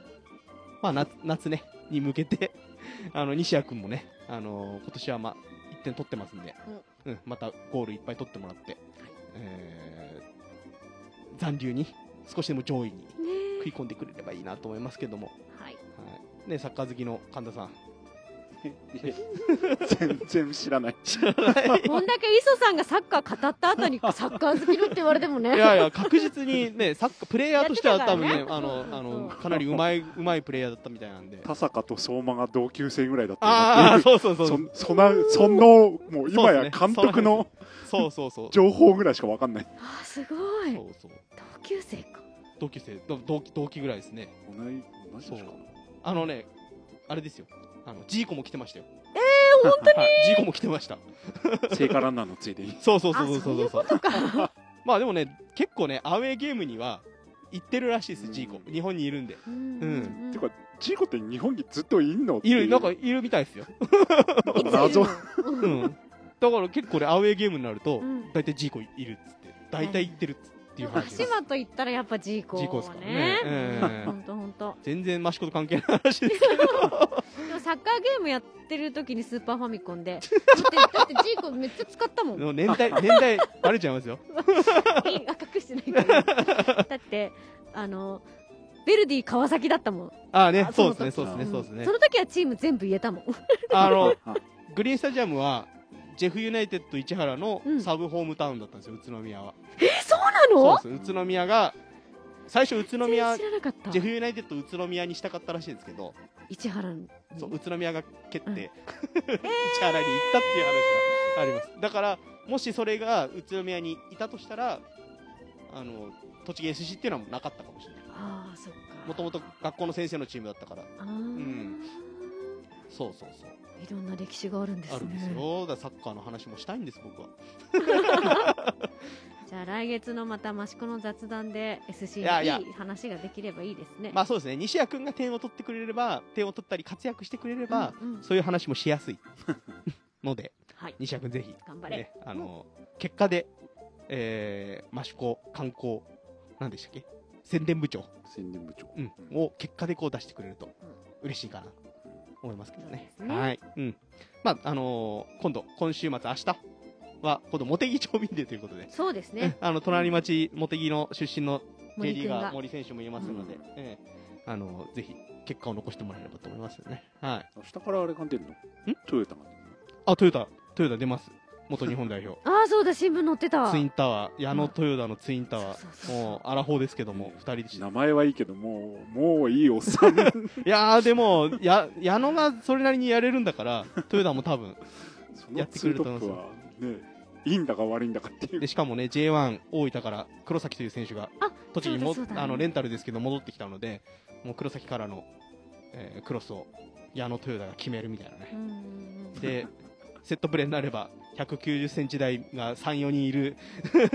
まあ夏、夏ね、に向けて、あの、西谷君もね、あの今年はまあ、1点取ってますんで、うん、またゴールいっぱい取ってもらって、えー残留に少しでも上位にね食い込んでくれればいいなと思いますけども、はい。はい。ね、サッカー好きの神田さん。全然知らない。こんだけ磯さんがサッカー語った後にサッカー好きのって言われてもねいやいや、確実にね、サッカー、プレイヤーとしては多分ね、あの、あの、かなりうまい、うまいプレイヤーだったみたいなんで。田坂と相馬が同級生ぐらいだったああ、よそうそうそう。そそなそのもう今や監督のそうそうそう。情報ぐらいしかわかんないあーすごいそうそう。同級生か同級生、ど同期、同期ぐらいですね。同じ同じ年かなあのね、あれですよ。あの、ジーコも来てましたよ。えー、本当に？はい、ジーコも来てました。聖火ランナーのついでに そうそうそあうそうそうそういうそう。ことか まあでもね、結構ね、アウェーゲームには行ってるらしいです、うんジーコ。日本にいるんで。うんてかジーコって日本にずっといんのっている、なんかいるみたいですよ。謎ううんん。だから結構ね、アウェーゲームになるとう、ん大体ジーコいるっつって。大体行ってるっつって。っていう話です福島と言ったらやっぱジーコジーコですからねねええ本当本当全然益子と関係ない話ですけどサッカーゲームやってる時にスーパーファミコンで。だってだってジーコめっちゃ使ったもん。年代 年代バレちゃいますよ。いいあ隠してない。からだってあのベルディ川崎だったもん。ああねあそうですねそうですねそうですね。その時はチーム全部言えたもん。あのグリーンスタジアムはジェフユナイテッド市原のうんサブホームタウンだったんですよ、宇都宮は。えそうなの？そうです。宇都宮が最初宇都宮ジェフユナイテッド宇都宮にしたかったらしいんですけど、市原に。そう宇都宮が蹴って、うん。市原に行ったっていう話があります。だからもしそれが宇都宮にいたとしたらあの栃木 SC っていうのはなかったかもしれない。ああそっか。もともと学校の先生のチームだったから。あー、ん。そうそうそう。いろんな歴史があるんですね。あるんですよ。だからサッカーの話もしたいんです僕は じゃあ来月のまた益子の雑談で SC いやいいい話ができればいいですね。まあそうですね。西矢君が点を取ってくれれば点を取ったり活躍してくれれば、うんうん。そういう話もしやすい。のではい。西矢君ぜひ頑張れ、ね、あの結果で、えー、益子観光なんでしたっけ？宣伝部長、宣伝部長、うん。を結果でこう出してくれると嬉しいかなと思いますけどね。ね。はい、うん。まああのー今度今週末明日は今度茂木町民デーということで、そうですね。ね、あの隣町茂木の出身の森 JD 君が。が森選手もいますので、うん。ええ。あのぜひ結果を残してもらえればと思いますよね。はい。明日からあれが出るの？トヨタが。出るあトヨタ。トヨタ出ます。元日本代表。ああそうだ新聞載ってた。ツインタワー、矢野トヨタのツインタワー、もうアラフォーですけども、二人で名前はいいけどもうもういいおっさん。いやー、でも、や矢野がそれなりにやれるんだから、トヨタも多分、そやってくれると思いますツートップはねいいんだか悪いんだかっていうでしかもね、J1 大分から黒崎という選手があ栃木にもあのレンタルですけど戻ってきたので、もう黒崎からの、えークロスを矢野トヨタが決めるみたいなね。で、セットプレーになれば、190センチ台が3、4人いる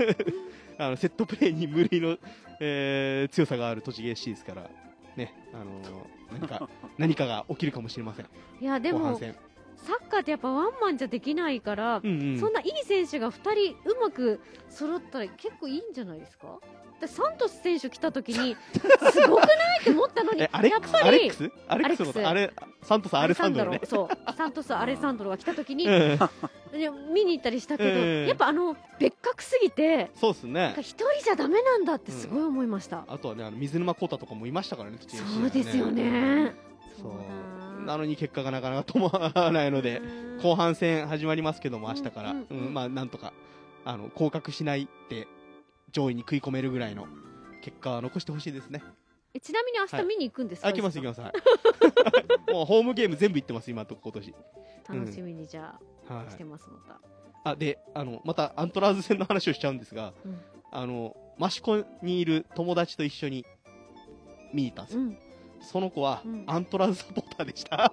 あのセットプレーに無類の、えー強さがある栃木 SC ですから、ね、あのー何か、何かが起きるかもしれません。いやでも後半戦。サッカーってやっぱワンマンじゃできないから、うんうん。そんないい選手が2人うまく揃ったら結構いいんじゃないですか？でサントス選手来た時に すごくない？って思ったのにやっクスアレッぱりクス？アレックスアレックス。とあれ、サントスアレサンドロね。そう。サントスアレサンドロが来た時に、うん。で見に行ったりしたけど、ええやっぱあの別格すぎてそうっすね。一人じゃダメなんだってすごい思いました、あとはね、あの水沼孝太とかもいましたからね、栃木 FC そうですよねそうだなのに結果がなかなか止まらないので、うん。後半戦始まりますけども、明日から、うんうんうん。うんまあ、なんとか、あの、降格しないって、上位に食い込めるぐらいの結果は残してほしいですね。えちなみに明日見に行くんですか、あ、行きます行きます。はい。もうホームゲーム全部行ってます、今のとこ今年。楽しみにじゃはい。あしてますまた、あ、で、あの、またアントラーズ戦の話をしちゃうんですが、うん。あの、益子にいる友達と一緒に見に行ったんですよ。うん、その子はうん。アントラーズサポーターでした。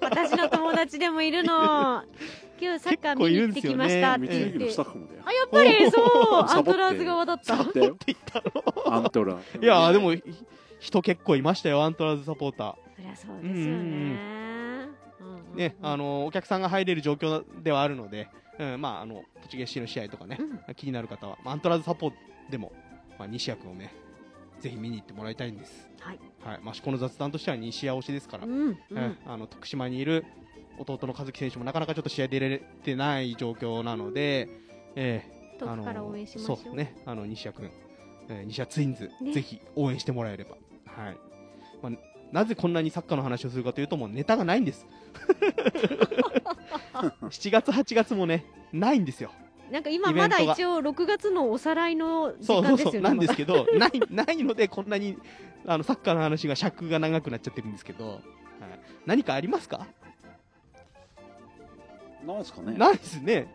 私の友達でもいるの。今日サッカー見に行ってきましたって道の駅の言ってスタッフもだよあやっぱりそう。アントラーズ側だった。サボったよって言ったの？アントラいやーでも、ひ人結構いましたよ、アントラーズサポータそりゃそうですよね、あの、お客さんが入れる状況ではあるので、うん、まあ、あの、栃木 FC の試合とかね、うん。気になる方は、まあ、アントラーズサポートでも、まあ、西矢君をね、ぜひ見に行ってもらいたいんです。はい、はい。まあ、この雑談としては西矢推しですから、うんうんうんあの、徳島にいる弟の和樹選手もなかなかちょっと試合出れてない状況なので、ええ遠くから応援しましょうそうね、あの西矢君、えー西矢ツインズ、ねぜひ応援してもらえれば、はい。まあ、なぜこんなにサッカーの話をするかというと、もうネタがないんです。7月、8月もね、ないんですよ。なんか今まだ一応6月のおさらいの時そうそうそう、間ですよねなんですけど、ない、ないので、こんなに、あの、サッカーの話が尺が長くなっちゃってるんですけど、はい、何かありますか？なんですかね。ないですね。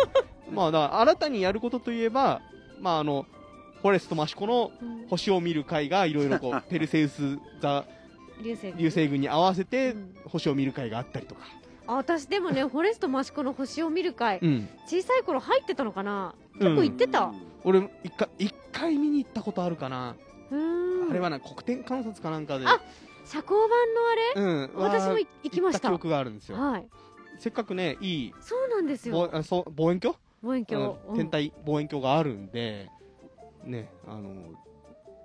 まあ、だから新たにやることといえば、まあ、あの、フォレスト益子のうん。星を見る会がいろいろこう、ペルセウス座流星群に合わせてうん。星を見る会があったりとか。あ私でもね フォレスト益子の星を見る会うん。小さい頃入ってたのかな？うん結構行ってた、俺、一回、一回見に行ったことあるかな。あれはな、国典観察かなんかで。あ社交版のあれ？うん。私もは行きました記憶があるんですよ。はいせっかくね、いい、そうなんですぼよあそう望遠鏡？望遠鏡、うん天体望遠鏡があるんで、ねあの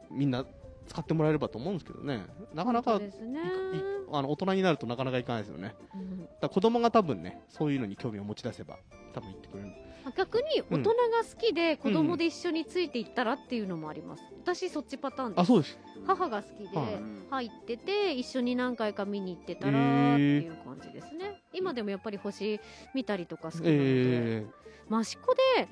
みんな使ってもらえればと思うんですけどね。なかなかね。いあの大人になるとなかなかいかないですよね。うん。だ子供が多分ねそういうのに興味を持ち出せば多分言ってくれる。逆に大人が好きで子供で一緒についていったらっていうのもあります、私そっちパターンです。あそうです。母が好きではい。入ってて一緒に何回か見に行ってたらっていう感じですね。今でもやっぱり星見たりとか好きなので、え。益子で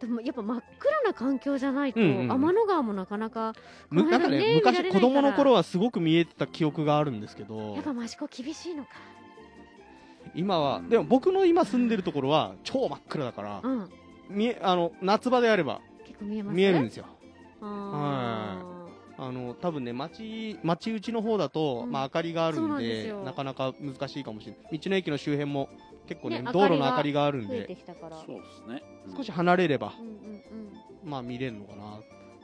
でもやっぱ真っ暗な環境じゃないと、うんうん天の川もなかなかー、むなんかねこの辺ねない昔子供の頃かはすごく見えてた記憶があるんですけど。らやっぱ益子厳しいのか。今はでも僕の今住んでるところは超真っ暗だからうん。見えあの夏場であれば結構見えます？見えるんですよ。ああの多分ね町町内の方だと、うん。まあ、明かりがあるんでなんですよ。なかなか難しいかもしれない。道の駅の周辺も結構ねね道路の明かりがあるんー増えでてきたから。そうですね少し離れればまあ見れるのかな。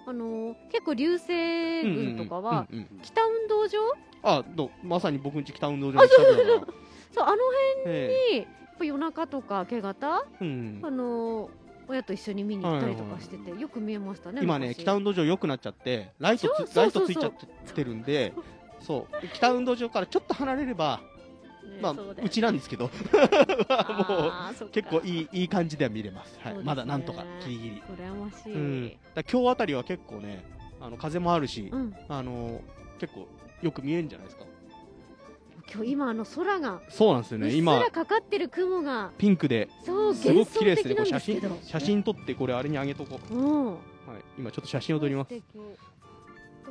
あのー結構流星群とかは、北運動場？あどう？まさに僕んち北運動場の近くだからそう。あのえ辺にやっぱ夜中とか明け方、えうん。あのー親と一緒に見に行ったりとかしてて、よく見えましたね今ね昔。北運動場良くなっちゃってライトつライトついちゃってるんでそう。北運動場からちょっと離れれば、まあうちなんですけど。もう結構いいいい感じでは見れます、はい。ね。まだなんとかギリギリ。羨ましい、うん、だ今日あたりは結構ねあの風もあるし、うん。あの結構よく見えるんじゃないですか。今日今あの空がそうなんですよね。今らかかってる雲がピンクでそうすごく綺麗ですねこれ写真写真撮ってこれあれにあげとこう、うん。はい、今ちょっと写真を撮ります。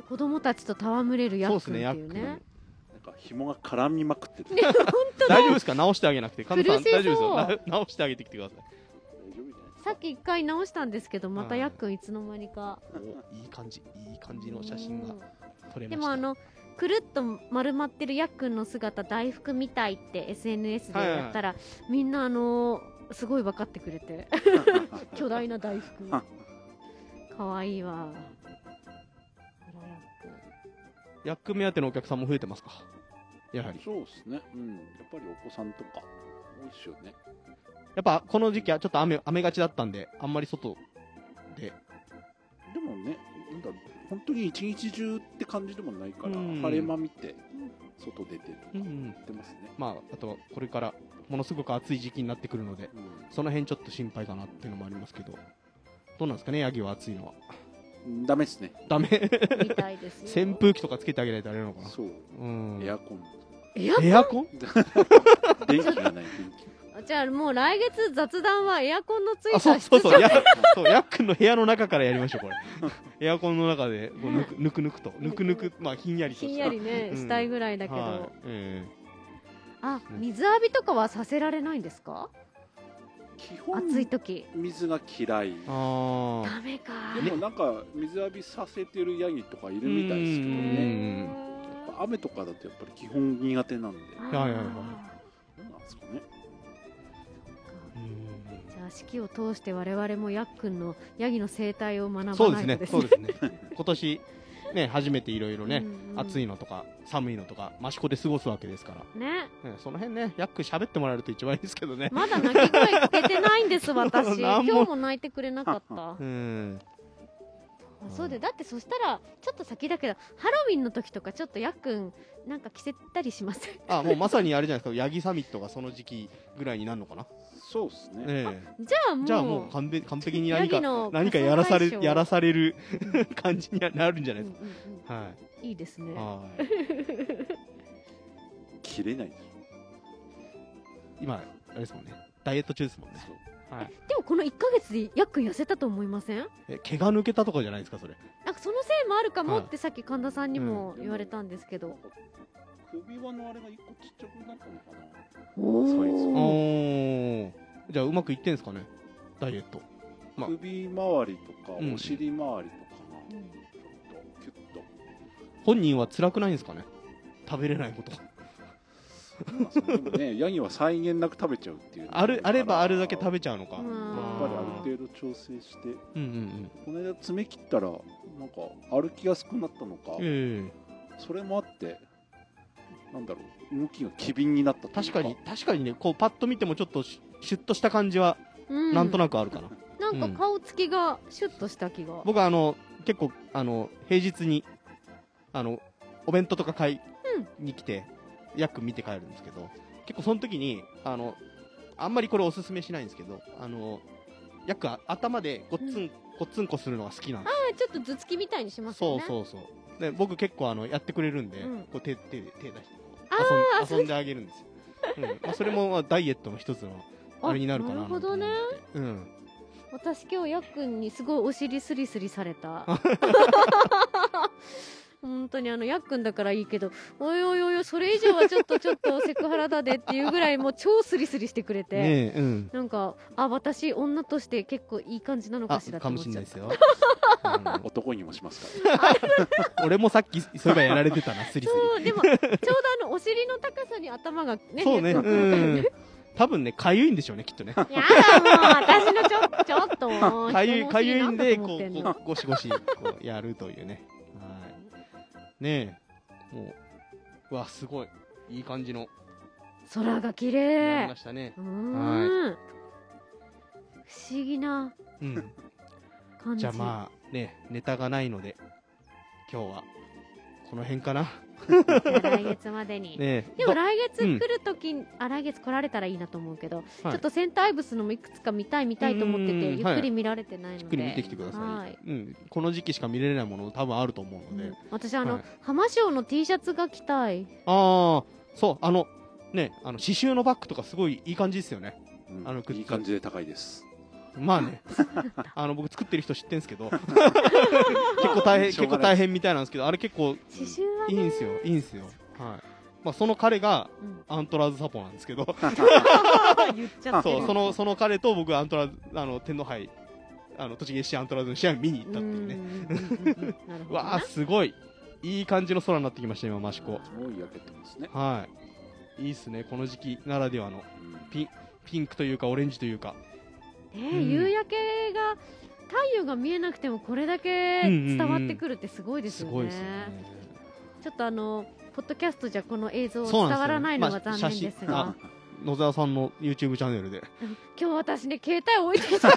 子供たちと戯れるヤックンっていうねか紐が絡みまくってるね大丈夫ですか？直してあげなくて。神田さん大丈夫ですよ。な 直してあげてきてください。大丈夫じゃないですか？さっき一回直したんですけどまたはいヤックンいつの間にか。おいい感じ。いい感じの写真がうん。撮れました。でもあのくるっと丸まってるヤックンの姿大福みたいって SNS でやったら、みんなあのーすごい分かってくれて。巨大な大福。かわいいわ。あらヤックンヤック目当てのお客さんも増えてますか？やはり。そうですね。うん。やっぱりお子さんとか多いですよね。やっぱこの時期はちょっと雨雨がちだったんであんまり外で。でもねなんだろう本当に一日中って感じでもないからうん。晴れ間見て外出てとかうんうん。やってますね、まああとはこれからものすごく暑い時期になってくるのでその辺ちょっと心配かなっていうのもありますけど。どうなんですかねヤギは暑いのは。うんダメですね。ダメ。みたいですよ。扇風機とかつけてあげないとあれなのかな。そう。うん。エアコンエアコン？電気がない。電じゃあもう来月雑談はエアコンのついあそうそうそう。やそうヤックンの部屋の中からやりましょうこれ。エアコンの中でこうぬく ぬくぬくと。ぬくぬくまあひんやりとひんしたやりね、うん。したいぐらいだけど、はい。えあ水浴びとかはさせられないんですか？気基本暑い時水が嫌い。えああダメか。でもなんか水浴びさせてるヤギとかいるみたいですけどうん。ね雨とかだとやっぱり基本苦手なんで。はいはいはい。どうなんですかね。うん。じゃあ四季を通して我々もヤックンのヤギの生態を学ばないそうですね。そうですね。今年ね初めていろいろね、うんうん暑いのとか寒いのとか益子で過ごすわけですから、ね。ね、その辺ねヤック喋ってもらえると一番いいですけどね。まだ鳴き声聞けてないんです私。今日も泣いてくれなかった。うんあそうでだってそしたらちょっと先だけどハロウィンの時とかちょっとヤックンなんか着せたりしません？あもうまさにあれじゃないですか。ヤギサミットがその時期ぐらいになるのかな、そうですね。えじゃあもうえじゃあもう完璧完璧にヤ何か 何かやらされやらされる感じにはなるんじゃないうんですうんか、はいうん。い。いですね。はい。切れない。今あれですもんね。ダイエット中ですもんねはい。でもこの1ヶ月でヤックン痩せたと思いません？え毛が抜けたとかじゃないですかそれ。なんかそのせいもあるかもはい。ってさっき神田さんにも言われたんですけど、首輪のあれが一個ちっちゃくなったのかな。おサイズおじゃあうまくいってんですかね？ダイエット。まあ。首周りとかうん。お尻周りとかがうん。ちょっとキュッと。本人は辛くないんですかね？食べれないことね ヤギは際限なく食べちゃうっていうあるあればあるだけやっ食べちゃうのか。うん。ぱりある程度調整して。うんうんうん。この間爪切ったらなんか歩きやすくなったのか。えそれもあってなんだろう動きが機敏になった確かに確かにねこうパッと見てもちょっとシュッとした感じはうん。なんとなくあるかな、なんか顔つきがシュッとした気が、僕はあの結構あの平日にあのお弁当とか買いに来て、ヤックン見て帰るんですけど結構その時にあのあんまりこれおすすめしないんですけどあのヤックン頭でごっつん、ごっつんこするのが好きなんですあちょっと頭突きみたいにしますよね。そうそうそう。で僕結構あのやってくれるんで、うん。こう手手で手出して遊ん遊んであげるんですよ、うん。まあ、それもまあダイエットの一つのあれになるかななるほどね。うん。私今日やっくんにすごいお尻スリスリされた 本当にあのやっくんだからいいけどおいおいおいおいそれ以上はちょっとちょっとセクハラだでっていうぐらいもう超スリスリしてくれて、ねえうん。なんかあ私女として結構いい感じなのかあしらとかも思っちゃった。しれないですよ、うん。男にもしますか。ら、俺もさっきそういえばやられてたなスリスそうでもちょうどあのお尻の高さに頭がねリそうね多分ねかゆいんでしょうねきっとね。やだもう私のちょちょっと かゆいかゆいんでこうこうゴシゴシこうやるというね。はいねえ。もううわすごい。いい感じの。空が綺になり麗ましたね。うーん。不思議なうん。感じ。じゃあまあねネタがないので今日はこの辺かな来月までに、ねえ。でも来月うん来るとき、あ来月来られたらいいなと思うけど、はいちょっとセンターアイブスのもいくつか見たい見たいと思っててうんゆっくり見られてないので、じっくり見てきてください、はいうん、この時期しか見れないもの多分あると思うので、うん私あの、はい浜省の T シャツが着たいああそうあのねあの刺繍のバッグとかすごいいい感じですよねうんあのいい感じで高いですまあねあの僕作ってる人知ってんすけど結構大変結構大変みたいなんですけどあれ結構刺繍はいねいんすよ。いいんすよ。はい。まあその彼がうん。アントラーズサポなんですけど。言っちゃって。るそうそのその彼と僕アントラーズあの天皇杯あの栃木 SC アントラーズの試合見に行ったっていうね。う わあすごい。いい感じの空になってきました今益子。すごい焼けてますね、はい。いいっすねこの時期ならではの。うん。ピンピンクというかオレンジというか。ねうん夕焼けが太陽が見えなくてもこれだけ伝わってくるってすごいですよね,、すごいですよねちょっとあのポッドキャストじゃこの映像伝わらないのがまあ残念ですが、あ野沢さんの YouTube チャンネルで。今日私ね携帯置いてた。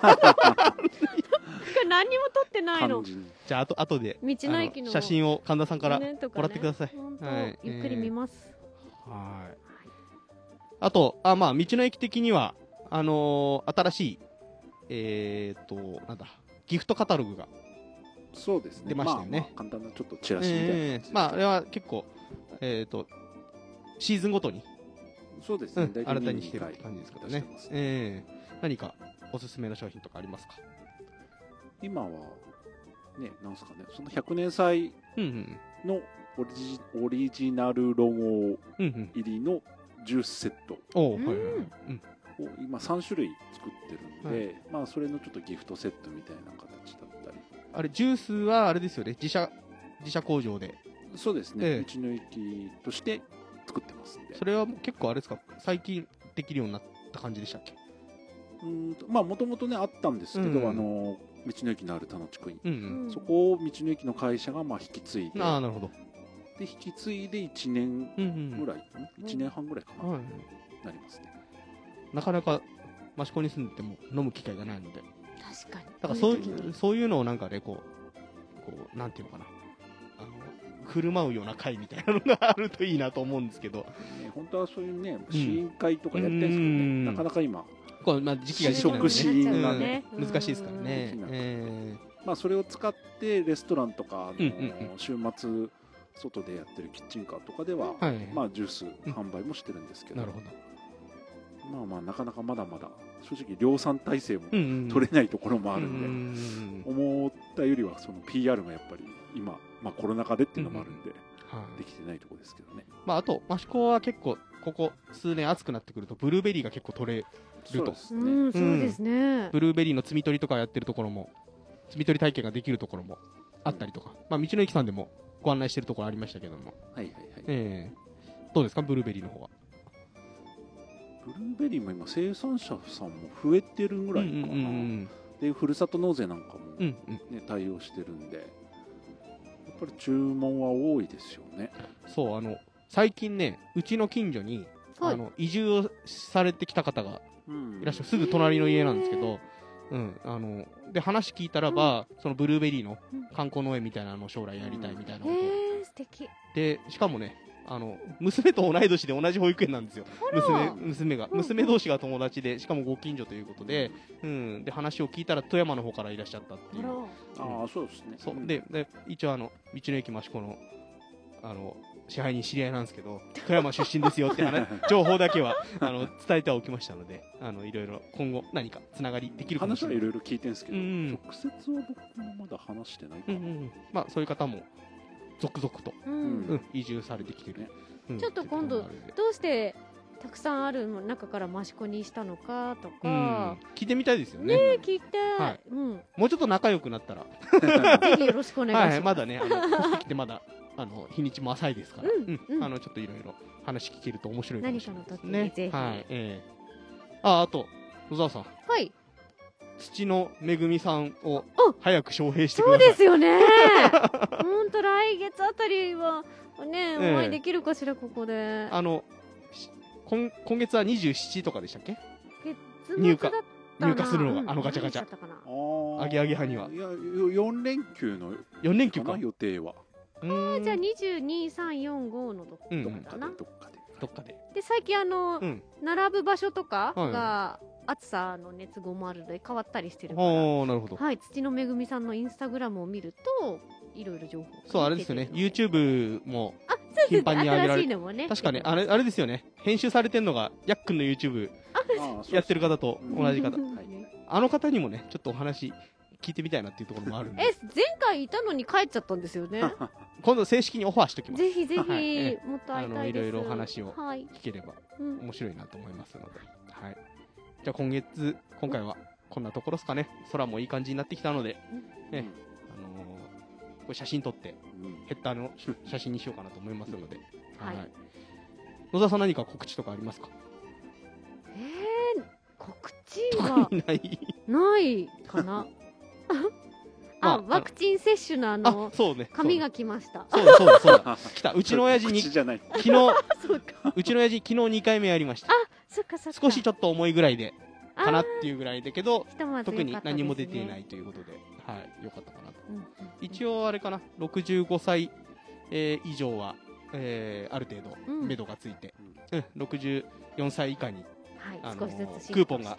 何にも撮ってないの。感じゃああと後で道の駅のあ写真を神田さんからもらってください。本当はい。ゆっくり見ます、はい。あとあまあ道の駅的にはあのー新しいえー、っとなんだギフトカタログがそうですね。出ましたよね。まあまあ簡単なちょっとチラシみたいなえーまああれは結構えー、っとシーズンごとに、そうですね、うん、新たにしてる感じですけどね。出してますえー、何かおすすめの商品とかありますか？今はねなんすかね。その100年祭のオリジオリジナルロゴ入りのジュースセット。うんはいはいはい、うん、を今3種類作ってるんで、まあそれのちょっとギフトセットみたいな形だったりあれジュースはあれですよね。自社自社工場で。そうですね、ええ。道の駅として作ってますんで。それは結構あれですか？最近できるようになった感じでしたっけ？うーんとまあもともとねあったんですけど、うんあの道の駅のある田野地区に、うんううん。んそこを道の駅の会社がまあ引き継いでああなるほど。で引き継いで1年うんうんぐらい、ん、1年半ぐらいかな、はい。なりますね。なかなか益子に住んでても飲む機会がないので確かに。だからそうこい時にそういうのをなんかねこうこうなんていうのかな。あの振る舞うような会みたいなのがあるといいなと思うんですけど。ね本当はそういうね試飲会とかやりたいんですけどね、うん。なかなか今、こう、まあ、時期が時期なんで、試食ね、うん。難しいですからね。まあ、それを使ってレストランとか、あのうんうん週末外でやってるキッチンカーとかでは、ーはい、まあ、ジュース販売もしてるんですけど、なるほど。まあまあなかなかまだまだ正直量産体制も取れないところもあるうんんで、うん思ったよりはその PR がやっぱり今、まあ、コロナ禍でっていうのもあるんで、はいできてないところですけどね。まあ、あと、益子は結構、ここ数年暑くなってくると、ブルーベリーが結構取れるとそうで。すうね。んそうですね、ブルーベリーの摘み取りとかやってるところも、摘み取り体験ができるところもあったりとか、まあ、道の駅さんでもご案内してるところありましたけども、はいはいはい。ええどうですか、ブルーベリーの方は？ブルーベリーも今生産者さんも増えてるぐらいかな。うんうんうんで、ふるさと納税なんかもうんね、うんうん。対応してるんで、やっぱり注文は多いですよね。そう、あの、最近ね、うちの近所に、はい。あの移住をされてきた方がうん。いらっしゃる、すぐ隣の家なんですけど、うん、あの、で、話聞いたらば、そのブルーベリーのうん。観光農園みたいなのを将来やりたいみたいなことを。へえ素敵。で、しかもね、あの、娘と同い年で同じ保育園なんですよ。娘、娘が。うん娘同士が友達で、しかもご近所ということで、うん。で、話を聞いたら富山の方からいらっしゃったっていう。あらああそうですねそう。で、で一応あの、道の駅益子の、あの、支配人知り合いなんですけど、富山出身ですよって話、情報だけは、あの、伝えてはおきましたので、あの、いろいろ今後何かつながりできるかもしれない。話はいろいろ聞いてるんですけど、うん直接は僕もまだ話してないかな、うんうんうん。まあ、そういう方も、続々と、ううん。うん、移住されてきてる。うん。ちょっと今度どうしてたくさんある中から益子にしたのかとうん。か、、聞いてみたいですよね。ね聞いて、はい。うん、もうちょっと仲良くなったら、ぜひよろしくお願いします。はい、まだね、あの、越してきてまだ、あの、日にちも浅いですから、うん。うん。あの、ちょっといろいろ話聞けると面白いかもしれないです何ね。かの時にぜひ。はい、ええあ、あと、野沢さん、はい、土のめぐみさんをあ早く招聘してくそうださい。ですよね。本当来月あたりはね、ええお会いできるかしらここで。あの、し今今月は27とかでしたっけ？月入荷末だったな入荷するのがうんあのガチャガチャあーアゲアゲ派にはいや4連休の ?4 連休か。予定はうーんじゃあ22、3、4、5のどうんうんどっかでかなどっかでどっかで。で最近あの、うん。並ぶ場所とかはいが暑さの熱合もあるので変わったりしてるから、おー、なるほど。はい、土のめぐみさんのインスタグラムを見るといろいろ情報がそう、あれですよね。YouTube も、頻繁に上げられ新しいのもね。確かね、あれ、あれですよね。編集されてんのが、やっくんの YouTube やってる方と同じ方。うんあの方にもね、ちょっとお話聞いてみたいなっていうところもあるんで、え前回いたのに帰っちゃったんですよね。今度正式にオファーしときます。ぜひぜひ、はい。え。もっと会いたいです。あのいろいろお話をはい、聞ければうん、面白いなと思いますので。はい。じゃあ今月、今回はこんなところですかね。空もいい感じになってきたので、ねあのーこれ写真撮って、うんヘッダーの写真にしようかなと思いますので。はい野沢さん何か告知とかありますか？えー、告知はない。ないかな まああ、ワクチン接種のああの、そうね。紙が来ました。そうだそうだそうだ。来た。うちの親父に、口じゃない昨日、そうちの親父昨日2回目やりました。そっかそっか。少しちょっと重いぐらいで、かなっていうぐらいだけど、ひとまず特に何も出ていないということで、はい、よかったかなと。うんうん一応あれかな、65歳、えー以上は、えーある程度、うん。目処がついて、うん、64歳以下に、はい、あのークーポンが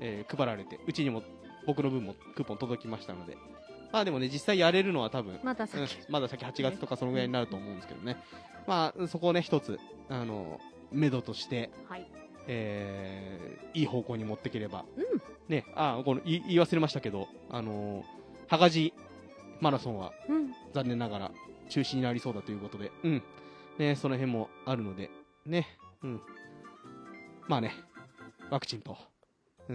えー配られて、うちにも僕の分もクーポン届きましたので、まあでもね、実際やれるのは多分、まだ先、うんまだ先8月とかそのぐらいになると思うんですけどね。まあ、そこをね、一つ、あの、目処として、はい。えーいい方向に持っていければ、うんね、あ、この言い言い忘れましたけど、あのー、はがじマラソンはうん。残念ながら中止になりそうだということで、うん。ね、その辺もあるので、ね、うん。まあね、ワクチンと、うー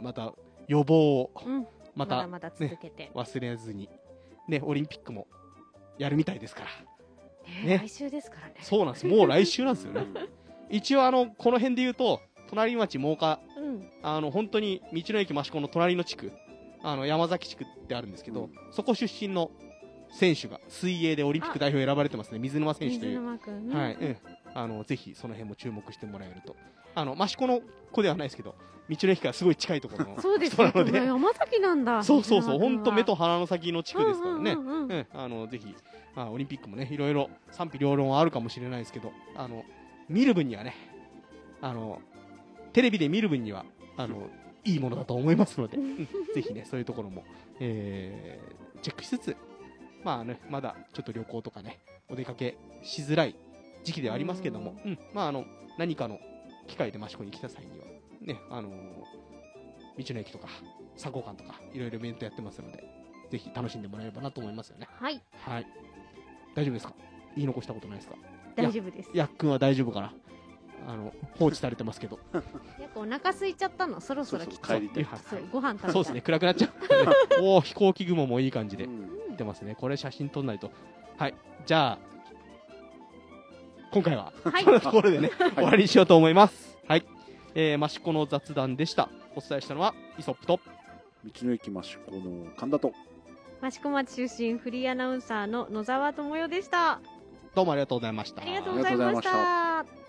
ん、また予防を、うん。またまだまだ続けて。忘れずに、ね、オリンピックもやるみたいですから。ねね来週ですからね。そうなんです。もう来週なんですよね。うん一応あの、この辺で言うと、隣町真岡、うん。あの、本当に道の駅益子の隣の地区、あの、山崎地区ってあるんですけど、うんそこ出身の選手が水泳でオリンピック代表選ばれてますね。水沼選手と水いう。沼くん。はい、うん。あの、ぜひその辺も注目してもらえると。あの、益子の子ではないですけど、道の駅からすごい近いところの そうですなので、山崎なんだ。そうそうそう、本当目と鼻の先の地区ですからね。うんうんうんうんうん、あの、ぜひ、まあ、オリンピックもね、いろいろ賛否両論はあるかもしれないですけど、あの、見る分にはね、あの、テレビで見る分には、あの、いいものだと思いますので、うんぜひね、そういうところも、えー、チェックしつつ、まあね、まだちょっと旅行とかね、お出かけしづらい時期ではありますけども、うん、まああの、何かの機会で益子に来た際には、ね、あの道の駅とか、佐合館とか、いろいろイベントやってますので、ぜひ楽しんでもらえればなと思いますよね。はい。はい。大丈夫ですか？言い残したことないですか？大丈夫です。やっくんは大丈夫かな？あの、放置されてますけど。やっぱお腹空いちゃったの？そろそろ来そうそう帰りたいご飯食べたい。そうですね、暗くなっちゃう。おお飛行機雲もいい感じでうん来てますね。これ写真撮んないと。はい。じゃあ、今回は、はい こ。のところでね、終わりにしようと思います。はい。えー、益子の雑談でした。お伝えしたのは、イソップと、道の駅益子の神田と益子町出身フリーアナウンサーの野沢智代でした。どうもありがとうございました。ありがとうございました。